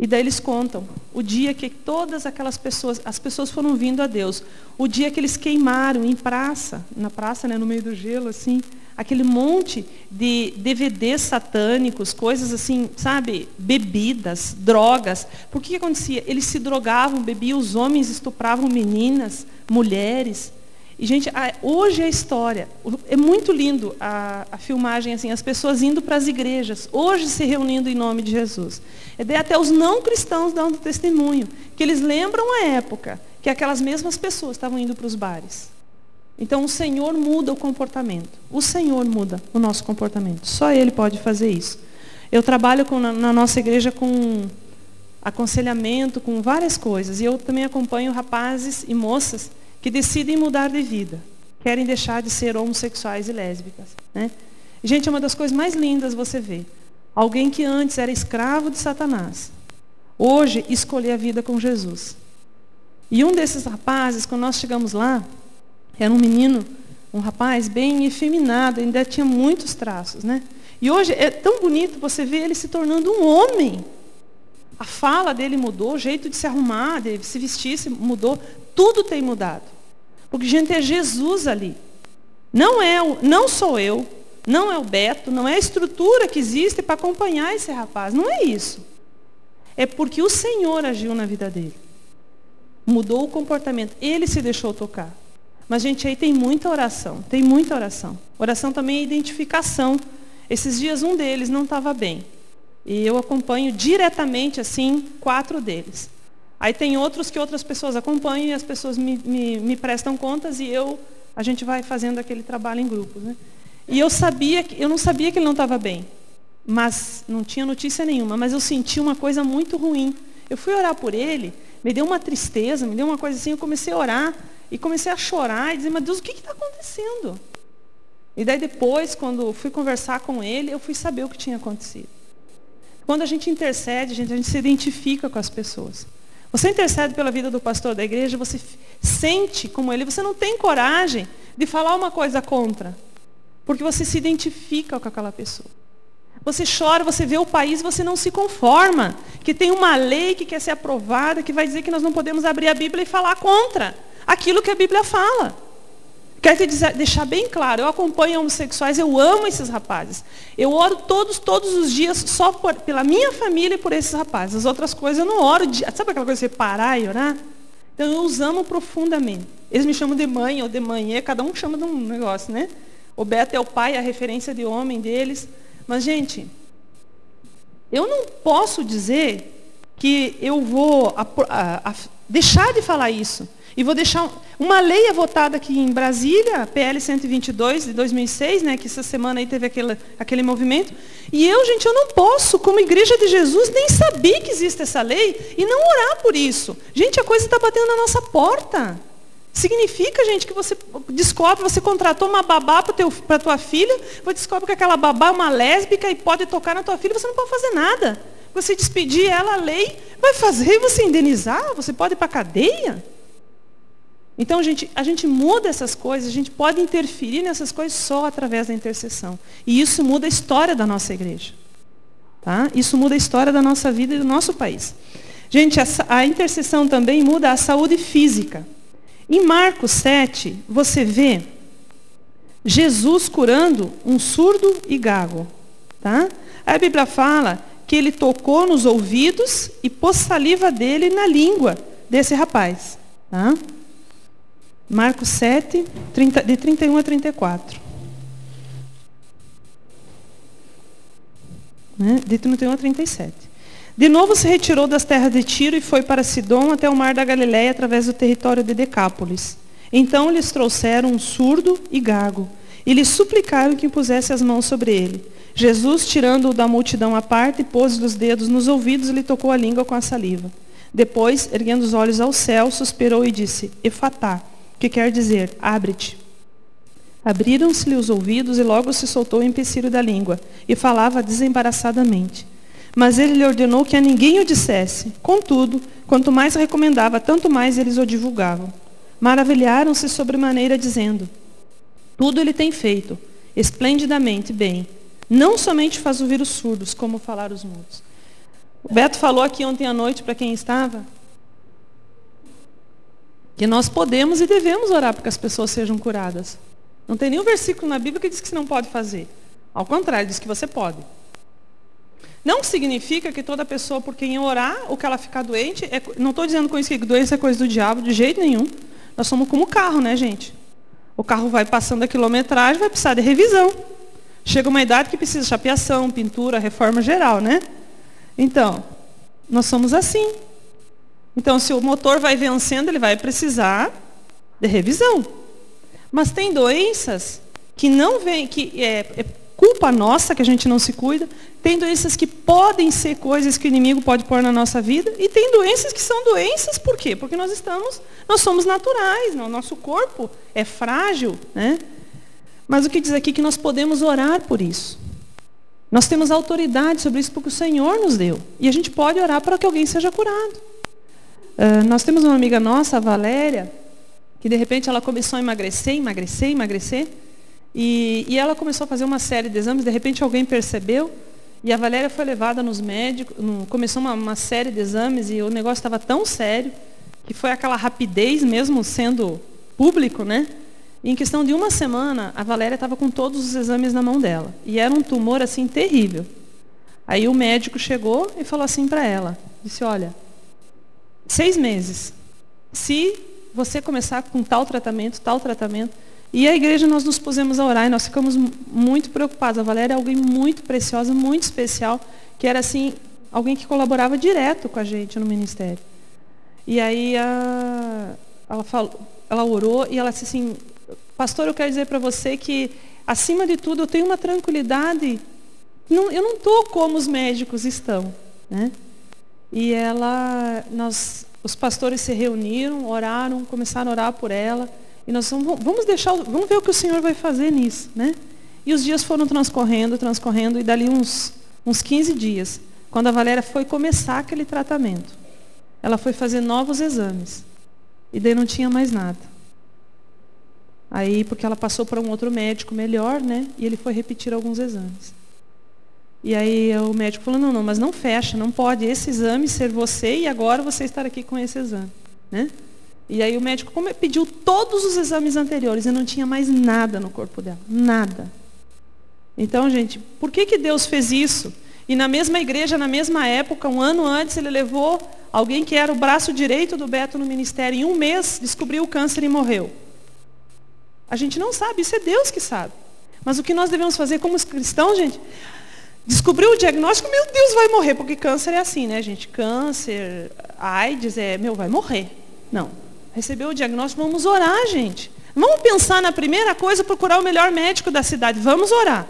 [SPEAKER 2] E daí eles contam o dia que todas aquelas pessoas, as pessoas foram vindo a Deus. O dia que eles queimaram em praça, na praça, né, no meio do gelo, assim, aquele monte de DVDs satânicos, coisas assim, sabe, bebidas, drogas. Por que, que acontecia? Eles se drogavam, bebiam, os homens estupravam meninas, mulheres. E, gente, hoje é a história. É muito lindo a, a filmagem, assim, as pessoas indo para as igrejas, hoje se reunindo em nome de Jesus. E até os não cristãos dando testemunho, que eles lembram a época que aquelas mesmas pessoas estavam indo para os bares. Então o Senhor muda o comportamento. O Senhor muda o nosso comportamento. Só Ele pode fazer isso. Eu trabalho com, na, na nossa igreja com aconselhamento, com várias coisas. E eu também acompanho rapazes e moças que decidem mudar de vida. Querem deixar de ser homossexuais e lésbicas. Né? Gente, é uma das coisas mais lindas você ver. Alguém que antes era escravo de Satanás, hoje escolheu a vida com Jesus. E um desses rapazes, quando nós chegamos lá, era um menino, um rapaz bem efeminado, ainda tinha muitos traços, né? E hoje é tão bonito você ver ele se tornando um homem. A fala dele mudou, o jeito de se arrumar, de se vestir mudou, tudo tem mudado. Porque, gente, é Jesus ali. Não é não sou eu, não é o Beto, não é a estrutura que existe para acompanhar esse rapaz. Não é isso. É porque o Senhor agiu na vida dele. Mudou o comportamento. Ele se deixou tocar. Mas, gente, aí tem muita oração, tem muita oração. Oração também é identificação. Esses dias um deles não estava bem. E eu acompanho diretamente, assim, quatro deles. Aí tem outros que outras pessoas acompanham e as pessoas me, me, me prestam contas e eu, a gente vai fazendo aquele trabalho em grupos. Né? E eu sabia, eu não sabia que ele não estava bem. Mas não tinha notícia nenhuma. Mas eu senti uma coisa muito ruim. Eu fui orar por ele, me deu uma tristeza, me deu uma coisa assim, eu comecei a orar. E comecei a chorar e dizer, mas Deus, o que está acontecendo? E daí depois, quando fui conversar com ele, eu fui saber o que tinha acontecido. Quando a gente intercede, a gente, a gente se identifica com as pessoas. Você intercede pela vida do pastor da igreja, você sente como ele, você não tem coragem de falar uma coisa contra. Porque você se identifica com aquela pessoa. Você chora, você vê o país, você não se conforma. Que tem uma lei que quer ser aprovada, que vai dizer que nós não podemos abrir a Bíblia e falar contra aquilo que a Bíblia fala. Quero te deixar bem claro, eu acompanho homossexuais, eu amo esses rapazes. Eu oro todos, todos os dias só por, pela minha família e por esses rapazes. As outras coisas eu não oro. De, sabe aquela coisa de você parar e orar? Então eu os amo profundamente. Eles me chamam de mãe ou de mãe, cada um chama de um negócio, né? O Beto é o pai, a referência de homem deles. Mas, gente, eu não posso dizer que eu vou a, a, a, deixar de falar isso. E vou deixar uma lei é votada aqui em Brasília, PL 122 de 2006, né, que essa semana aí teve aquele, aquele movimento. E eu, gente, eu não posso, como igreja de Jesus, nem saber que existe essa lei e não orar por isso. Gente, a coisa está batendo na nossa porta. Significa, gente, que você descobre, você contratou uma babá para a tua filha, você descobre que aquela babá é uma lésbica e pode tocar na tua filha, você não pode fazer nada. Você despedir ela, a lei vai fazer você indenizar, você pode ir para a cadeia. Então, gente, a gente muda essas coisas, a gente pode interferir nessas coisas só através da intercessão. E isso muda a história da nossa igreja. Tá? Isso muda a história da nossa vida e do nosso país. Gente, a, a intercessão também muda a saúde física. Em Marcos 7, você vê Jesus curando um surdo e gago. Tá? A Bíblia fala que ele tocou nos ouvidos e pôs saliva dele na língua desse rapaz. Tá? Marcos 7, 30, de 31 a 34. Né? De 31 a 37. De novo se retirou das terras de Tiro e foi para Sidom até o mar da Galiléia através do território de Decápolis. Então lhes trouxeram um surdo e gago e lhe suplicaram que impusesse as mãos sobre ele. Jesus, tirando-o da multidão à parte, pôs os dedos nos ouvidos e lhe tocou a língua com a saliva. Depois, erguendo os olhos ao céu, suspirou e disse, Efatá, que quer dizer, abre-te. Abriram-se-lhe os ouvidos e logo se soltou o empecilho da língua e falava desembaraçadamente. Mas ele lhe ordenou que a ninguém o dissesse. Contudo, quanto mais recomendava, tanto mais eles o divulgavam. Maravilharam-se sobremaneira, dizendo: Tudo ele tem feito, esplendidamente bem. Não somente faz ouvir os surdos, como falar os mudos. O Beto falou aqui ontem à noite para quem estava que nós podemos e devemos orar para que as pessoas sejam curadas. Não tem nenhum versículo na Bíblia que diz que você não pode fazer. Ao contrário, diz que você pode. Não significa que toda pessoa por quem orar, ou que ela ficar doente, é, não estou dizendo com isso que doença é coisa do diabo, de jeito nenhum. Nós somos como carro, né, gente? O carro vai passando a quilometragem, vai precisar de revisão. Chega uma idade que precisa de chapeação, pintura, reforma geral, né? Então, nós somos assim. Então, se o motor vai vencendo, ele vai precisar de revisão. Mas tem doenças que não vem, que é, é, culpa nossa que a gente não se cuida. Tem doenças que podem ser coisas que o inimigo pode pôr na nossa vida. E tem doenças que são doenças, por quê? Porque nós estamos, nós somos naturais, o nosso corpo é frágil, né? Mas o que diz aqui é que nós podemos orar por isso. Nós temos autoridade sobre isso porque o Senhor nos deu. E a gente pode orar para que alguém seja curado. Uh, nós temos uma amiga nossa, a Valéria, que de repente ela começou a emagrecer, emagrecer, emagrecer. E, e ela começou a fazer uma série de exames, de repente alguém percebeu, e a Valéria foi levada nos médicos, no, começou uma, uma série de exames e o negócio estava tão sério, que foi aquela rapidez mesmo sendo público, né? E em questão de uma semana, a Valéria estava com todos os exames na mão dela. E era um tumor assim terrível. Aí o médico chegou e falou assim para ela, disse, olha, seis meses. Se você começar com tal tratamento, tal tratamento. E a igreja nós nos pusemos a orar e nós ficamos muito preocupados. A Valéria é alguém muito preciosa, muito especial, que era assim, alguém que colaborava direto com a gente no ministério. E aí a, ela falou, ela orou e ela disse assim, pastor, eu quero dizer para você que acima de tudo eu tenho uma tranquilidade. Não, eu não estou como os médicos estão, né? E ela, nós, os pastores se reuniram, oraram, começaram a orar por ela. E nós vamos, vamos deixar, vamos ver o que o Senhor vai fazer nisso, né? E os dias foram transcorrendo, transcorrendo, e dali uns, uns 15 dias, quando a Valéria foi começar aquele tratamento, ela foi fazer novos exames. E daí não tinha mais nada. Aí, porque ela passou para um outro médico melhor, né? E ele foi repetir alguns exames. E aí o médico falou, não, não, mas não fecha, não pode esse exame ser você e agora você estar aqui com esse exame. Né? E aí o médico pediu todos os exames anteriores e não tinha mais nada no corpo dela. Nada. Então, gente, por que, que Deus fez isso? E na mesma igreja, na mesma época, um ano antes, ele levou alguém que era o braço direito do Beto no ministério. Em um mês, descobriu o câncer e morreu. A gente não sabe, isso é Deus que sabe. Mas o que nós devemos fazer como cristãos, gente, Descobriu o diagnóstico, meu Deus, vai morrer, porque câncer é assim, né, gente? Câncer, AIDS, é, meu, vai morrer. Não. Recebeu o diagnóstico, vamos orar, gente. Vamos pensar na primeira coisa, procurar o melhor médico da cidade. Vamos orar.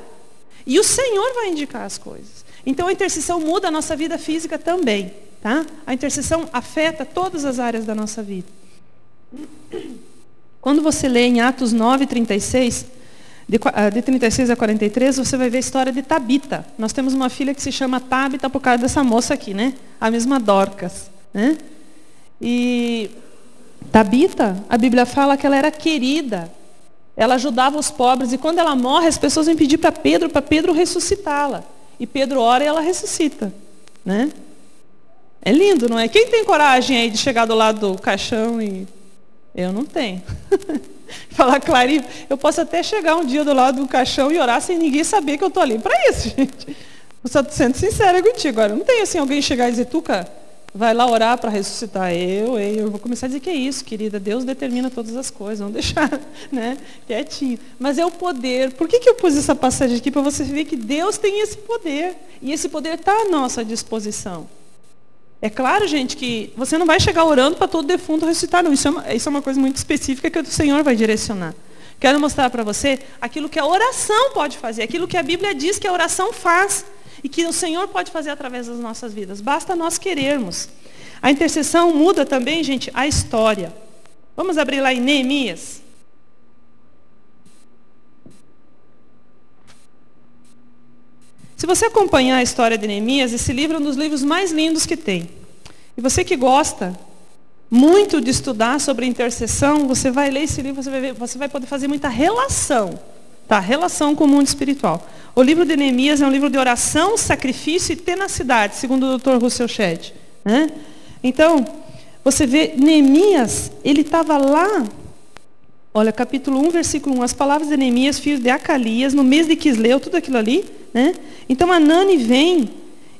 [SPEAKER 2] E o Senhor vai indicar as coisas. Então a intercessão muda a nossa vida física também. Tá? A intercessão afeta todas as áreas da nossa vida. Quando você lê em Atos 9, 36, de, ah, de 36 a 43, você vai ver a história de Tabita. Nós temos uma filha que se chama Tabita por causa dessa moça aqui, né? A mesma Dorcas. Né? E Tabita, a Bíblia fala que ela era querida. Ela ajudava os pobres. E quando ela morre, as pessoas vêm pedir para Pedro, para Pedro ressuscitá-la. E Pedro ora e ela ressuscita. Né? É lindo, não é? Quem tem coragem aí de chegar do lado do caixão e Eu não tenho. [laughs] [laughs] Falar clarinho, eu posso até chegar um dia do lado do caixão e orar sem ninguém saber que eu estou ali. Para isso, [laughs] gente. Eu só sendo sincera contigo. Agora, não tem assim alguém chegar e dizer, Tuca, vai lá orar para ressuscitar. Eu, eu, eu vou começar a dizer que é isso, querida. Deus determina todas as coisas. Vamos deixar [laughs] né, quietinho. Mas é o poder. Por que, que eu pus essa passagem aqui? Para você ver que Deus tem esse poder. E esse poder está à nossa disposição. É claro, gente, que você não vai chegar orando para todo defunto ressuscitar, não. Isso é, uma, isso é uma coisa muito específica que o Senhor vai direcionar. Quero mostrar para você aquilo que a oração pode fazer, aquilo que a Bíblia diz que a oração faz e que o Senhor pode fazer através das nossas vidas. Basta nós querermos. A intercessão muda também, gente, a história. Vamos abrir lá em Neemias. Se você acompanhar a história de Neemias, esse livro é um dos livros mais lindos que tem. E você que gosta muito de estudar sobre intercessão, você vai ler esse livro, você vai, ver, você vai poder fazer muita relação, tá? Relação com o mundo espiritual. O livro de Neemias é um livro de oração, sacrifício e tenacidade, segundo o Dr. Russell Shedd. Né? Então, você vê, Neemias, ele estava lá Olha, capítulo 1, versículo 1. As palavras de Neemias, filho de Acalias, no mês de Quisleu, tudo aquilo ali. Né? Então Anani vem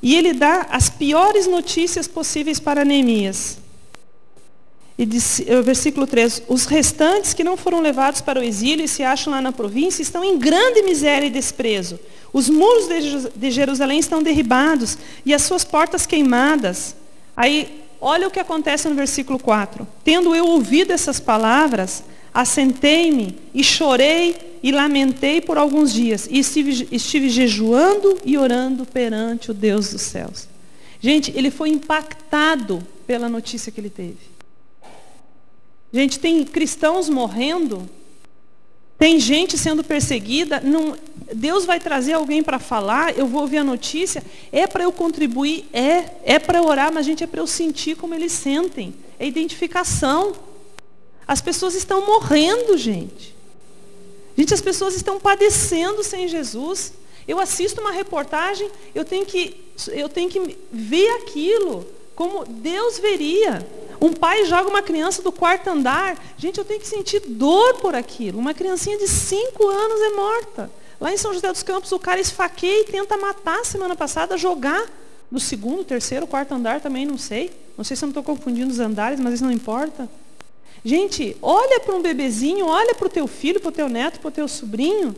[SPEAKER 2] e ele dá as piores notícias possíveis para Neemias. E diz, eh, versículo 3: Os restantes que não foram levados para o exílio e se acham lá na província estão em grande miséria e desprezo. Os muros de Jerusalém estão derribados e as suas portas queimadas. Aí, olha o que acontece no versículo 4. Tendo eu ouvido essas palavras, assentei-me e chorei e lamentei por alguns dias. E estive, estive jejuando e orando perante o Deus dos céus. Gente, ele foi impactado pela notícia que ele teve. Gente, tem cristãos morrendo, tem gente sendo perseguida. Não, Deus vai trazer alguém para falar, eu vou ouvir a notícia. É para eu contribuir? É. É para orar, mas, gente, é para eu sentir como eles sentem. É identificação. As pessoas estão morrendo, gente. Gente, as pessoas estão padecendo sem Jesus. Eu assisto uma reportagem, eu tenho que, eu tenho que ver aquilo como Deus veria. Um pai joga uma criança do quarto andar. Gente, eu tenho que sentir dor por aquilo. Uma criancinha de cinco anos é morta. Lá em São José dos Campos, o cara esfaqueia e tenta matar semana passada, jogar do segundo, terceiro, quarto andar também, não sei. Não sei se eu não estou confundindo os andares, mas isso não importa. Gente, olha para um bebezinho, olha para o teu filho, para o teu neto, para o teu sobrinho.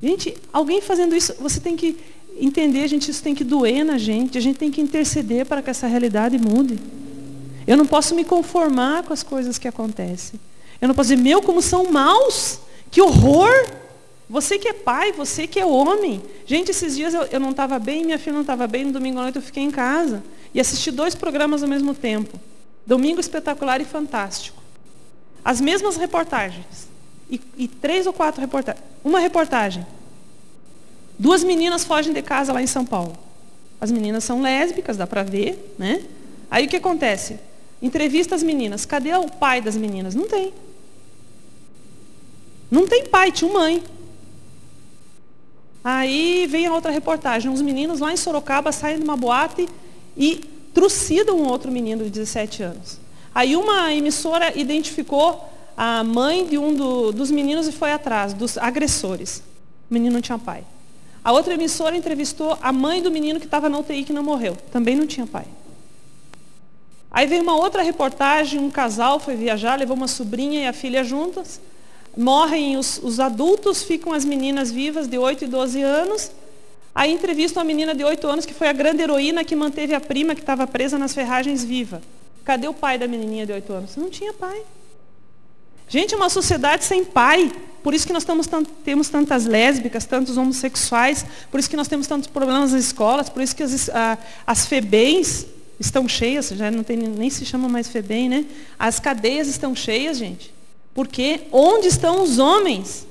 [SPEAKER 2] Gente, alguém fazendo isso, você tem que entender, gente, isso tem que doer na gente. A gente tem que interceder para que essa realidade mude. Eu não posso me conformar com as coisas que acontecem. Eu não posso dizer, meu, como são maus, que horror. Você que é pai, você que é homem. Gente, esses dias eu, eu não estava bem, minha filha não estava bem, no domingo à noite eu fiquei em casa. E assisti dois programas ao mesmo tempo. Domingo espetacular e fantástico as mesmas reportagens. E, e, três ou quatro reportagens. Uma reportagem. Duas meninas fogem de casa lá em São Paulo. As meninas são lésbicas, dá para ver, né? Aí o que acontece? Entrevista as meninas. Cadê o pai das meninas? Não tem. Não tem pai, tinha mãe. Aí vem a outra reportagem. Uns meninos lá em Sorocaba saem de uma boate e trucidam um outro menino de 17 anos. Aí uma emissora identificou a mãe de um do, dos meninos e foi atrás, dos agressores. O menino não tinha pai. A outra emissora entrevistou a mãe do menino que estava na UTI que não morreu. Também não tinha pai. Aí veio uma outra reportagem, um casal foi viajar, levou uma sobrinha e a filha juntas. Morrem os, os adultos, ficam as meninas vivas de 8 e 12 anos. Aí entrevistam a menina de 8 anos, que foi a grande heroína que manteve a prima que estava presa nas ferragens viva. Cadê o pai da menininha de 8 anos? Não tinha pai. Gente, uma sociedade sem pai. Por isso que nós temos, tantas lésbicas, tantos homossexuais, por isso que nós temos tantos problemas nas escolas, por isso que as, a, as FEBENs estão cheias, já não tem, nem se chama mais FEBEM, né? As cadeias estão cheias, gente. Porque onde estão os homens?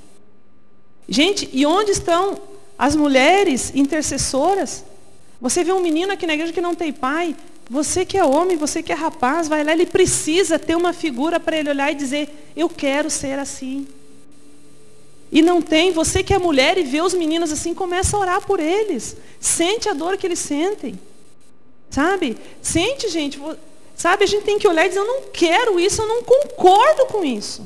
[SPEAKER 2] Gente, e onde estão as mulheres intercessoras? Você vê um menino aqui na igreja que não tem pai, você que é homem, você que é rapaz, vai lá, ele precisa ter uma figura para ele olhar e dizer: Eu quero ser assim. E não tem, você que é mulher e vê os meninos assim, começa a orar por eles. Sente a dor que eles sentem. Sabe? Sente, gente. Sabe, a gente tem que olhar e dizer, eu não quero isso, eu não concordo com isso.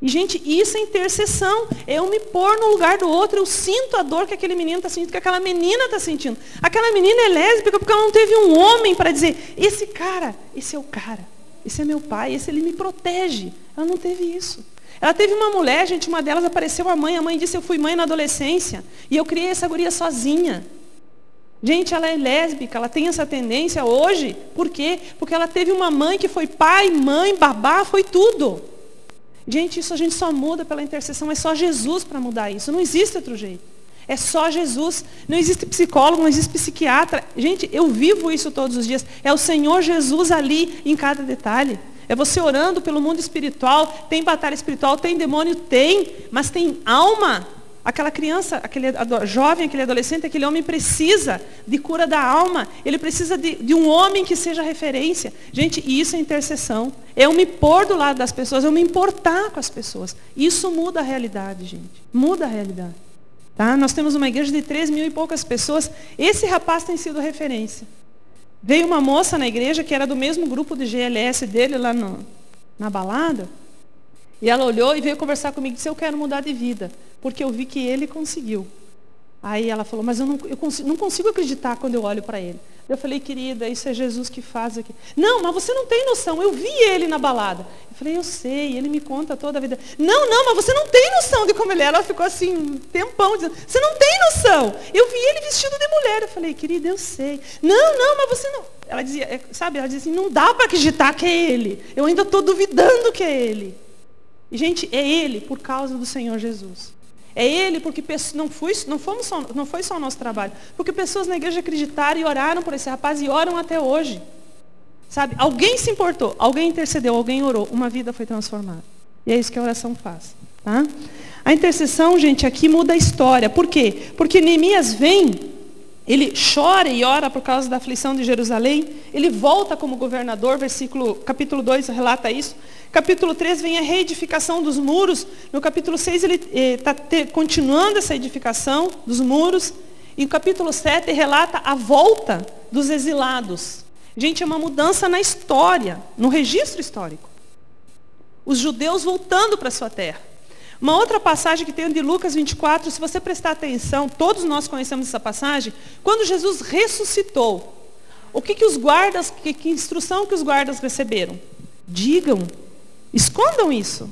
[SPEAKER 2] E, gente, isso é intercessão. Eu me pôr no lugar do outro. Eu sinto a dor que aquele menino está sentindo, que aquela menina está sentindo. Aquela menina é lésbica porque ela não teve um homem para dizer, esse cara, esse é o cara. Esse é meu pai, esse ele me protege. Ela não teve isso. Ela teve uma mulher, gente, uma delas apareceu a mãe. A mãe disse, eu fui mãe na adolescência. E eu criei essa guria sozinha. Gente, ela é lésbica, ela tem essa tendência hoje. Por quê? Porque ela teve uma mãe que foi pai, mãe, babá, foi tudo. Gente, isso a gente só muda pela intercessão, é só Jesus para mudar isso. Não existe outro jeito. É só Jesus. Não existe psicólogo, não existe psiquiatra. Gente, eu vivo isso todos os dias. É o Senhor Jesus ali em cada detalhe. É você orando pelo mundo espiritual. Tem batalha espiritual, tem demônio, tem, mas tem alma Aquela criança, aquele jovem, aquele adolescente, aquele homem precisa de cura da alma. Ele precisa de, de, um homem que seja referência. Gente, isso é intercessão. Eu me pôr do lado das pessoas, eu me importar com as pessoas. Isso muda a realidade, gente. Muda a realidade. Tá? Nós temos uma igreja de 3 mil e poucas pessoas. Esse rapaz tem sido referência. Veio uma moça na igreja que era do mesmo grupo de GLS dele lá no, na balada. E ela olhou e veio conversar comigo e disse, eu quero mudar de vida, porque eu vi que ele conseguiu. Aí ela falou, mas eu não, eu consigo, não consigo acreditar quando eu olho para ele. Eu falei, querida, isso é Jesus que faz aqui. Não, mas você não tem noção, eu vi ele na balada. Eu falei, eu sei, ele me conta toda a vida. Não, não, mas você não tem noção de como ele era. Ela ficou assim, um tempão, dizendo, você não tem noção. Eu vi ele vestido de mulher. Eu falei, querida, eu sei. Não, não, mas você não. Ela dizia, é, sabe, ela dizia assim, não dá para acreditar que é ele. Eu ainda estou duvidando que é ele. E, gente, é Ele por causa do Senhor Jesus. É Ele porque não, foi, não, fomos só, não foi só o nosso trabalho. Porque pessoas na igreja acreditaram e oraram por esse rapaz e oram até hoje. Sabe? Alguém se importou, alguém intercedeu, alguém orou, uma vida foi transformada. E é isso que a oração faz. Tá? A intercessão, gente, aqui muda a história. Por quê? Porque Neemias vem ele chora e ora por causa da aflição de Jerusalém. Ele volta como governador, versículo, capítulo 2 relata isso. Capítulo 3 vem a reedificação dos muros. No capítulo 6 ele está eh, continuando essa edificação dos muros. E o capítulo 7 relata a volta dos exilados. Gente, é uma mudança na história, no registro histórico. Os judeus voltando para sua terra. Uma outra passagem que tem de Lucas 24, se você prestar atenção, todos nós conhecemos essa passagem, quando Jesus ressuscitou, o que, que os guardas, que, que instrução que os guardas receberam? Digam, escondam isso.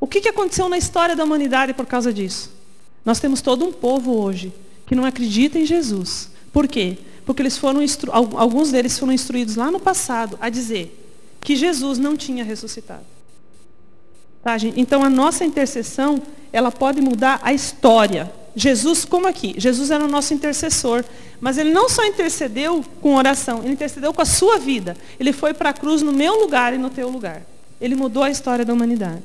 [SPEAKER 2] O que, aconteceu na história da humanidade por causa disso? Nós temos todo um povo hoje que não acredita em Jesus. Por quê? Porque eles foram alguns deles foram instruídos lá no passado a dizer que Jesus não tinha ressuscitado. Tá, gente? Então a nossa intercessão, ela pode mudar a história. Jesus, como aqui, Jesus era o nosso intercessor, mas ele não só intercedeu com oração, ele intercedeu com a sua vida. Ele foi para a cruz no meu lugar e no teu lugar. Ele mudou a história da humanidade.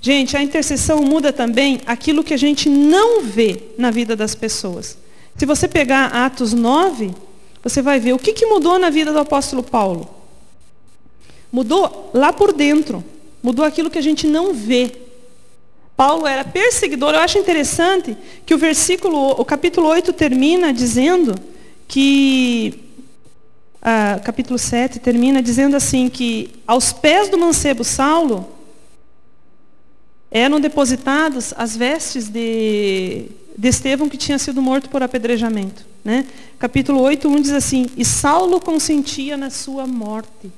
[SPEAKER 2] Gente, a intercessão muda também aquilo que a gente não vê na vida das pessoas. Se você pegar Atos 9, você vai ver o que, que mudou na vida do apóstolo Paulo. Mudou lá por dentro. Mudou aquilo que a gente não vê. Paulo era perseguidor. Eu acho interessante que o versículo, o capítulo 8 termina dizendo que ah, capítulo 7 termina dizendo assim que aos pés do mancebo Saulo eram depositadas as vestes de, de Estevão que tinha sido morto por apedrejamento. Né? Capítulo 8, 1 diz assim, e Saulo consentia na sua morte.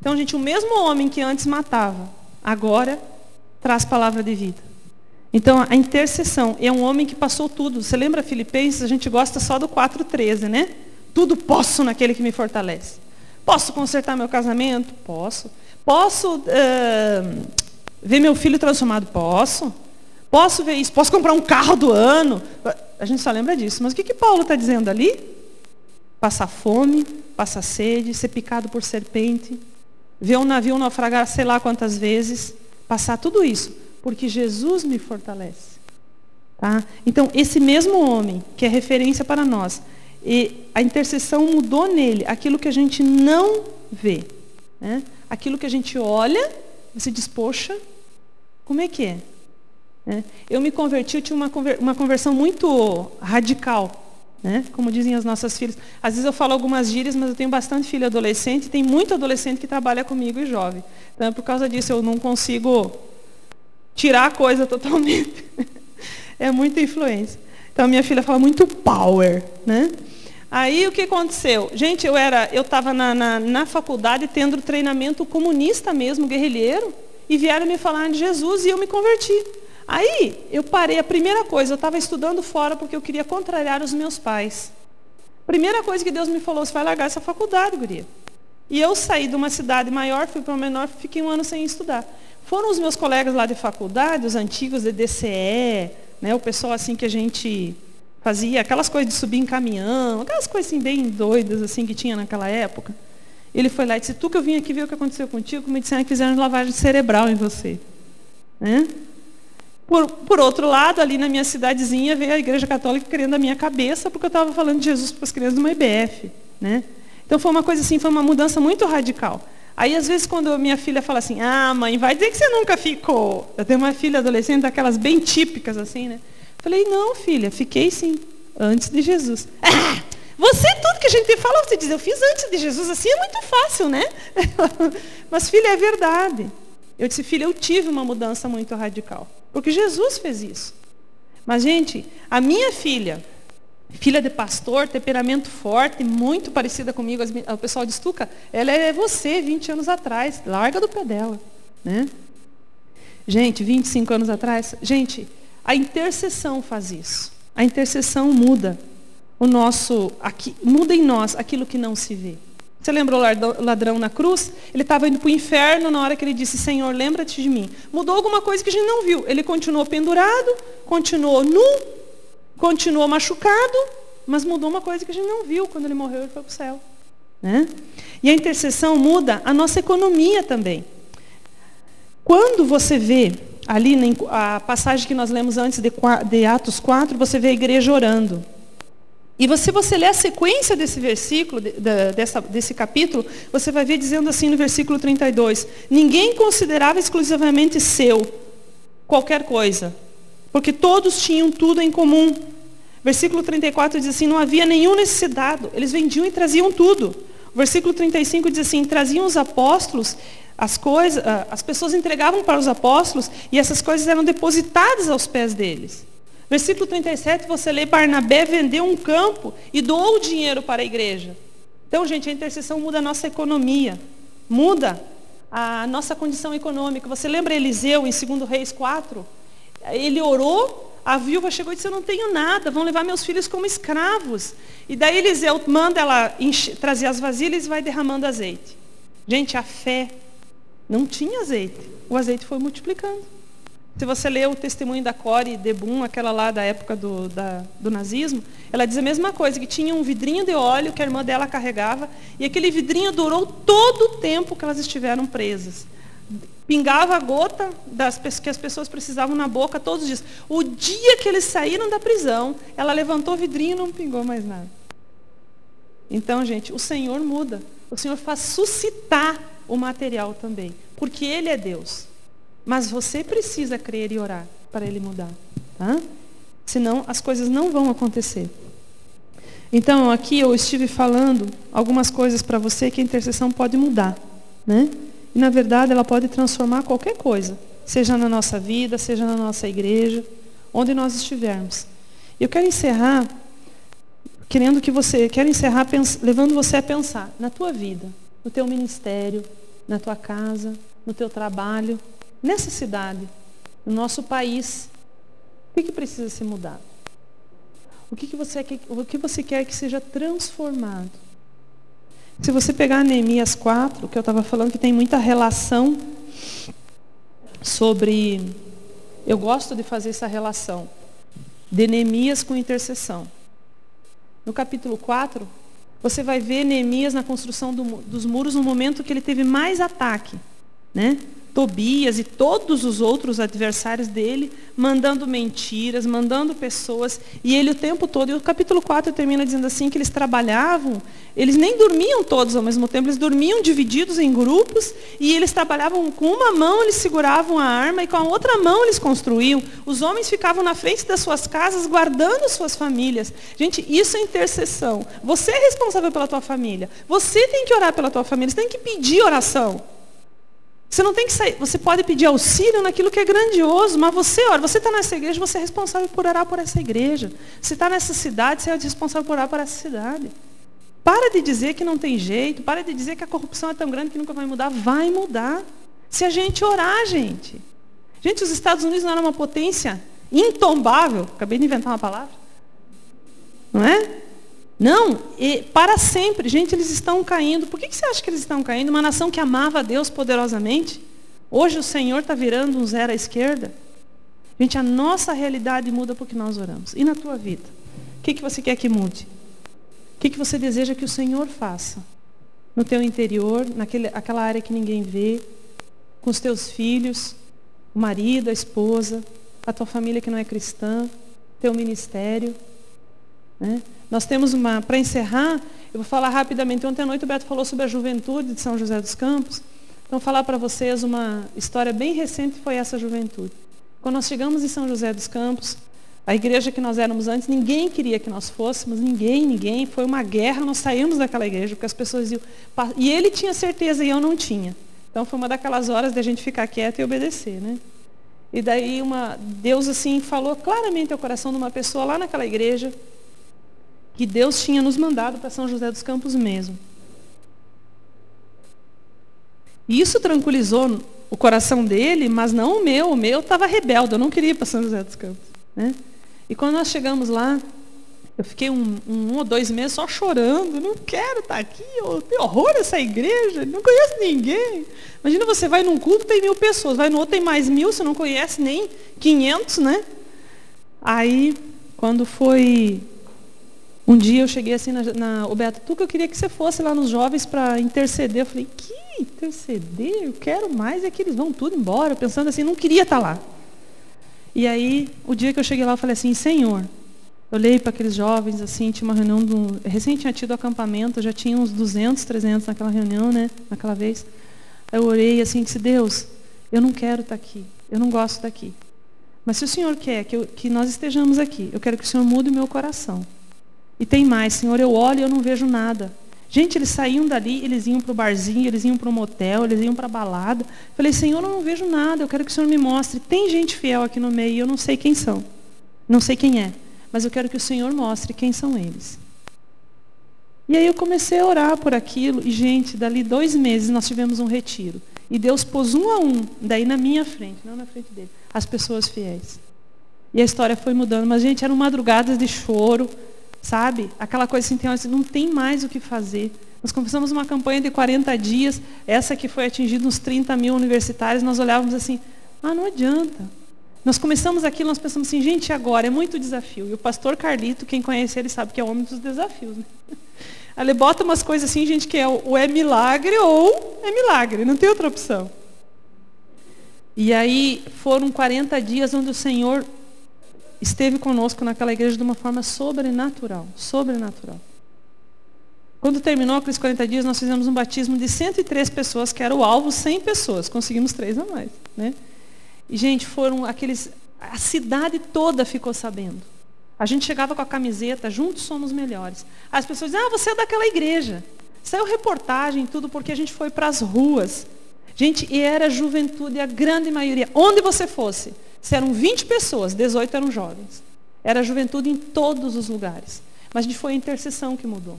[SPEAKER 2] Então, gente, o mesmo homem que antes matava, agora traz palavra de vida. Então, a intercessão é um homem que passou tudo. Você lembra Filipenses? A gente gosta só do 4,13, né? Tudo posso naquele que me fortalece. Posso consertar meu casamento? Posso. Posso uh, ver meu filho transformado? Posso. Posso ver isso? Posso comprar um carro do ano? A gente só lembra disso. Mas o que, que Paulo está dizendo ali? Passar fome, passar sede, ser picado por serpente, ver um navio naufragar sei lá quantas vezes, passar tudo isso, porque Jesus me fortalece. Tá? Então, esse mesmo homem, que é referência para nós, e a intercessão mudou nele aquilo que a gente não vê. Né? Aquilo que a gente olha, você diz, poxa, como é que é? é? Eu me converti, eu tinha uma, conversão muito radical. Né? Como dizem as nossas filhas. Às vezes eu falo algumas gírias, mas eu tenho bastante filho adolescente e tem muito adolescente que trabalha comigo e jovem. Então, por causa disso, eu não consigo tirar a coisa totalmente. [laughs] é muita influência. Então, minha filha fala muito power. Né? Aí, o que aconteceu? Gente, eu era, eu estava na, na, na faculdade tendo treinamento comunista mesmo, guerrilheiro, e vieram me falar de Jesus e eu me converti. Aí eu parei, a primeira coisa, eu estava estudando fora porque eu queria contrariar os meus pais. Primeira coisa que Deus me falou, você vai largar essa faculdade, guria. E eu saí de uma cidade maior, fui para uma menor, fiquei um ano sem estudar. Foram os meus colegas lá de faculdade, os antigos de DCE, né, o pessoal assim que a gente fazia, aquelas coisas de subir em caminhão, aquelas coisas assim bem doidas assim que tinha naquela época. Ele foi lá e disse, tu que eu vim aqui ver o que aconteceu contigo, me disseram que fizeram lavagem cerebral em você. Né? Por, por, outro lado, ali na minha cidadezinha, veio a Igreja Católica querendo a minha cabeça, porque eu estava falando de Jesus para as crianças de uma IBF. Né? Então foi uma coisa assim, foi uma mudança muito radical. Aí, às vezes, quando minha filha fala assim, ah, mãe, vai dizer que você nunca ficou. Eu tenho uma filha adolescente, daquelas bem típicas, assim, né? Falei, não, filha, fiquei sim, antes de Jesus. Ah, você, tudo que a gente fala, você diz, eu fiz antes de Jesus, assim é muito fácil, né? [laughs] Mas, filha, é verdade. Eu disse, filha, eu tive uma mudança muito radical. Porque Jesus fez isso. Mas, gente, a minha filha, filha de pastor, temperamento forte, muito parecida comigo, o pessoal de Estuca, ela é você 20 anos atrás, larga do pé dela. Né? Gente, 25 anos atrás, gente, a intercessão faz isso. A intercessão muda o nosso, aqui, muda em nós aquilo que não se vê. Você lembra o ladrão na cruz? Ele estava indo para o inferno na hora que ele disse, Senhor, lembra-te de mim. Mudou alguma coisa que a gente não viu. Ele continuou pendurado, continuou nu, continuou machucado, mas mudou uma coisa que a gente não viu. Quando ele morreu, ele foi para o céu. Né? E a intercessão muda a nossa economia também. Quando você vê ali a passagem que nós lemos antes de Atos 4, você vê a igreja orando. E se você ler a sequência desse versículo, de, de, dessa, desse capítulo, você vai ver dizendo assim no versículo 32, ninguém considerava exclusivamente seu qualquer coisa, porque todos tinham tudo em comum. Versículo 34 diz assim, não havia nenhum necessitado, eles vendiam e traziam tudo. Versículo 35 diz assim, traziam os apóstolos as coisas, ah, as pessoas entregavam para os apóstolos e essas coisas eram depositadas aos pés deles. Versículo 37, você lê, Barnabé vendeu um campo e doou o dinheiro para a igreja. Então, gente, a intercessão muda a nossa economia, muda a nossa condição econômica. Você lembra Eliseu em 2 Reis 4? Ele orou, a viúva chegou e disse, eu não tenho nada, vão levar meus filhos como escravos. E daí Eliseu manda ela trazer as vasilhas e vai derramando azeite. Gente, a fé não tinha azeite. O azeite foi multiplicando. Se você lê o testemunho da Core Debum, aquela lá da época do, da, do nazismo, ela diz a mesma coisa, que tinha um vidrinho de óleo que a irmã dela carregava, e aquele vidrinho durou todo o tempo que elas estiveram presas. Pingava a gota das, que as pessoas precisavam na boca todos os dias. O dia que eles saíram da prisão, ela levantou o vidrinho e não pingou mais nada. Então, gente, o Senhor muda. O Senhor faz suscitar o material também, porque Ele é Deus. Mas você precisa crer e orar para ele mudar. Tá? Senão as coisas não vão acontecer. Então, aqui eu estive falando algumas coisas para você que a intercessão pode mudar. Né? E, na verdade, ela pode transformar qualquer coisa. Seja na nossa vida, seja na nossa igreja, onde nós estivermos. Eu quero encerrar, querendo que você, quero encerrar levando você a pensar na tua vida, no teu ministério, na tua casa, no teu trabalho, nessa cidade, no nosso país, o que, que precisa ser mudado? O que, que, você, o que você quer que seja transformado? Se você pegar Neemias 4, que eu estava falando que tem muita relação sobre. Eu gosto de fazer essa relação de Neemias com intercessão. No capítulo 4, você vai ver Neemias na construção do, dos muros no momento que ele teve mais ataque. Né? Tobias e todos os outros adversários dele, mandando mentiras, mandando pessoas, e ele o tempo todo, e o capítulo 4 termina dizendo assim, que eles trabalhavam, eles nem dormiam todos ao mesmo tempo, eles dormiam divididos em grupos, e eles trabalhavam com uma mão, eles seguravam a arma, e com a outra mão eles construíam. Os homens ficavam na frente das suas casas, guardando suas famílias. Gente, isso é intercessão. Você é responsável pela tua família. Você tem que orar pela tua família, você tem que pedir oração. Você não tem que sair, você pode pedir auxílio naquilo que é grandioso, mas você, olha, você está nessa igreja, você é responsável por orar por essa igreja. Você está nessa cidade, você é responsável por orar por essa cidade. Para de dizer que não tem jeito, para de dizer que a corrupção é tão grande que nunca vai mudar. Vai mudar. Se a gente orar, gente. Gente, os Estados Unidos não era uma potência intombável. Acabei de inventar uma palavra. Não é? Não, para sempre. Gente, eles estão caindo. Por que, que você acha que eles estão caindo? Uma nação que amava a Deus poderosamente. Hoje o Senhor está virando um zero à esquerda. Gente, a nossa realidade muda porque nós oramos. E na tua vida? O que, que você quer que mude? O que, que você deseja que o Senhor faça? No teu interior, naquele, aquela área que ninguém vê, com os teus filhos, o marido, a esposa, a tua família que não é cristã, teu ministério. Né? Nós temos uma, para encerrar, eu vou falar rapidamente. Ontem à noite o Beto falou sobre a juventude de São José dos Campos. Então, falar para vocês uma história bem recente, foi essa juventude. Quando nós chegamos em São José dos Campos, a igreja que nós éramos antes, ninguém queria que nós fôssemos, ninguém, ninguém. Foi uma guerra, nós saímos daquela igreja, porque as pessoas diziam. E ele tinha certeza e eu não tinha. Então foi uma daquelas horas de a gente ficar quieto e obedecer, né? E daí uma, Deus assim falou claramente ao coração de uma pessoa lá naquela igreja, que Deus tinha nos mandado para São José dos Campos mesmo. E isso tranquilizou o coração dele, mas não o meu. O meu estava rebelde, eu não queria ir para São José dos Campos. Né? E quando nós chegamos lá, eu fiquei um, um, ou dois meses só chorando. Não quero estar aqui, eu tenho horror essa igreja, não conheço ninguém. Imagina você vai num culto, tem mil pessoas, vai no outro, tem mais mil, você não conhece nem 500, né? Aí, quando foi um dia eu cheguei assim na, na Beto, tu que eu queria que você fosse lá nos jovens para interceder. Eu falei, que interceder? Eu quero mais é que eles vão tudo embora. Pensando assim, não queria estar tá lá. E aí, o dia que eu cheguei lá, eu falei assim, Senhor, eu olhei para aqueles jovens, assim, tinha uma reunião, do, recém tinha tido acampamento, já tinha uns 200, 300 naquela reunião, né, naquela vez. Eu orei assim, disse, Deus, eu não quero estar tá aqui, eu não gosto daqui. Mas se o Senhor quer que, eu, que nós estejamos aqui, eu quero que o Senhor mude o meu coração. E tem mais, Senhor, eu olho e eu não vejo nada. Gente, eles saíam dali, eles iam para o barzinho, eles iam para o motel, eles iam para a balada. Falei, Senhor, eu não vejo nada, eu quero que o Senhor me mostre. Tem gente fiel aqui no meio, eu não sei quem são. Não sei quem é, mas eu quero que o Senhor mostre quem são eles. E aí eu comecei a orar por aquilo, e gente, dali dois meses nós tivemos um retiro. E Deus pôs um a um, daí na minha frente, não na frente dele, as pessoas fiéis. E a história foi mudando. Mas, gente, eram madrugadas de choro, Sabe? Aquela coisa assim, tem, não tem mais o que fazer. Nós começamos uma campanha de 40 dias, essa que foi atingida uns 30 mil universitários, nós olhávamos assim, ah, não adianta. Nós começamos aquilo, nós pensamos assim, gente, agora é muito desafio. E o pastor Carlito, quem conhece ele sabe que é o homem dos desafios. Né? [laughs] Ele bota umas coisas assim, gente, que é ou é milagre ou é milagre, não tem outra opção. E aí foram 40 dias onde o Senhor esteve conosco naquela igreja de uma forma sobrenatural, sobrenatural. Quando terminou aqueles 40 dias, nós fizemos um batismo de 103 pessoas, que era o alvo 100 pessoas. Conseguimos três a mais. Né? E, gente, foram aqueles... A cidade toda ficou sabendo. A gente chegava com a camiseta, juntos somos melhores. As pessoas diziam, ah, você é daquela igreja. Saiu reportagem, tudo, porque a gente foi para as ruas. Gente, e era juventude, a grande maioria. Onde você fosse, eram 20 pessoas, 18 eram jovens. Era juventude em todos os lugares. Mas foi a intercessão que mudou.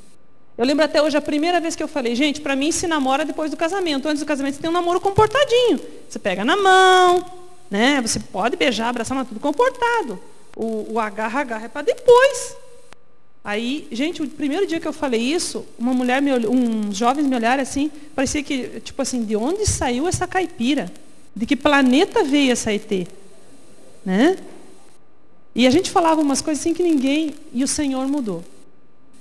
[SPEAKER 2] Eu lembro até hoje a primeira vez que eu falei, gente, para mim se namora depois do casamento. Antes do casamento você tem um namoro comportadinho. Você pega na mão, né? Você pode beijar, abraçar, mas tudo comportado. O, o agarra, agarra é para depois. Aí, gente, o primeiro dia que eu falei isso, uma mulher me olhou, uns jovens me olharam assim, parecia que, tipo assim, de onde saiu essa caipira? De que planeta veio essa ET? Né? E a gente falava umas coisas assim que ninguém, e o Senhor mudou.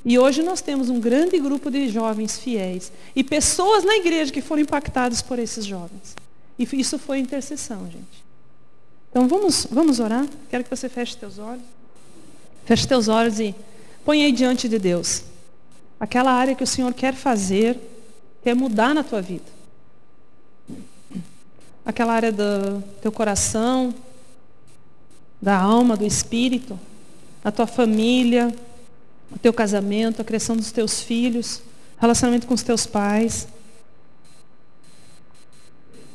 [SPEAKER 2] E hoje nós temos um grande grupo de jovens fiéis e pessoas na igreja que foram impactadas por esses jovens. E isso foi intercessão, gente. Então vamos, vamos orar? Quero que você feche teus olhos. Feche teus olhos e põe aí diante de Deus. Aquela área que o Senhor quer fazer, quer mudar na tua vida. Aquela área do teu coração, da alma, do espírito, da tua família, o teu casamento, a criação dos teus filhos, relacionamento com os teus pais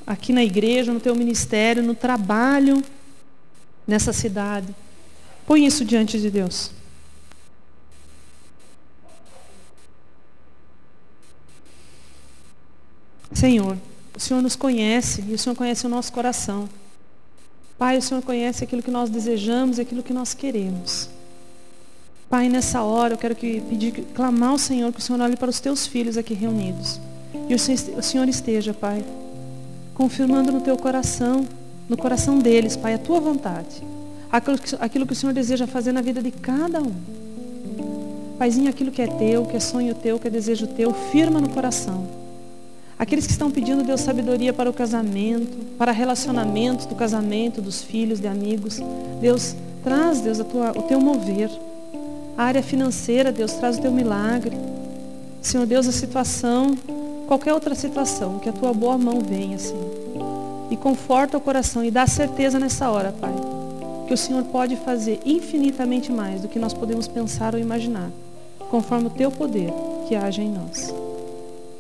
[SPEAKER 2] aqui na igreja, no teu ministério, no trabalho, nessa cidade. Põe isso diante de Deus. Senhor, o Senhor nos conhece e o Senhor conhece o nosso coração. Pai, o Senhor conhece aquilo que nós desejamos e aquilo que nós queremos. Pai, nessa hora eu quero que pedir, clamar ao Senhor que o Senhor olhe para os teus filhos aqui reunidos. E o Senhor esteja, Pai, confirmando no teu coração, no coração deles, Pai, a tua vontade. Aquilo que, aquilo que o Senhor deseja fazer na vida de cada um. Paizinho, aquilo que é teu, que é sonho teu, que é desejo teu, firma no coração. Aqueles que estão pedindo, Deus, sabedoria para o casamento, para relacionamentos do casamento, dos filhos, de amigos. Deus, traz, Deus, tua, o teu mover. A área financeira, Deus, traz o teu milagre. Senhor Deus, a situação qualquer outra situação, que a tua boa mão venha, Senhor. E conforta o coração e dá certeza nessa hora, Pai, que o Senhor pode fazer infinitamente mais do que nós podemos pensar ou imaginar, conforme o teu poder que age em nós.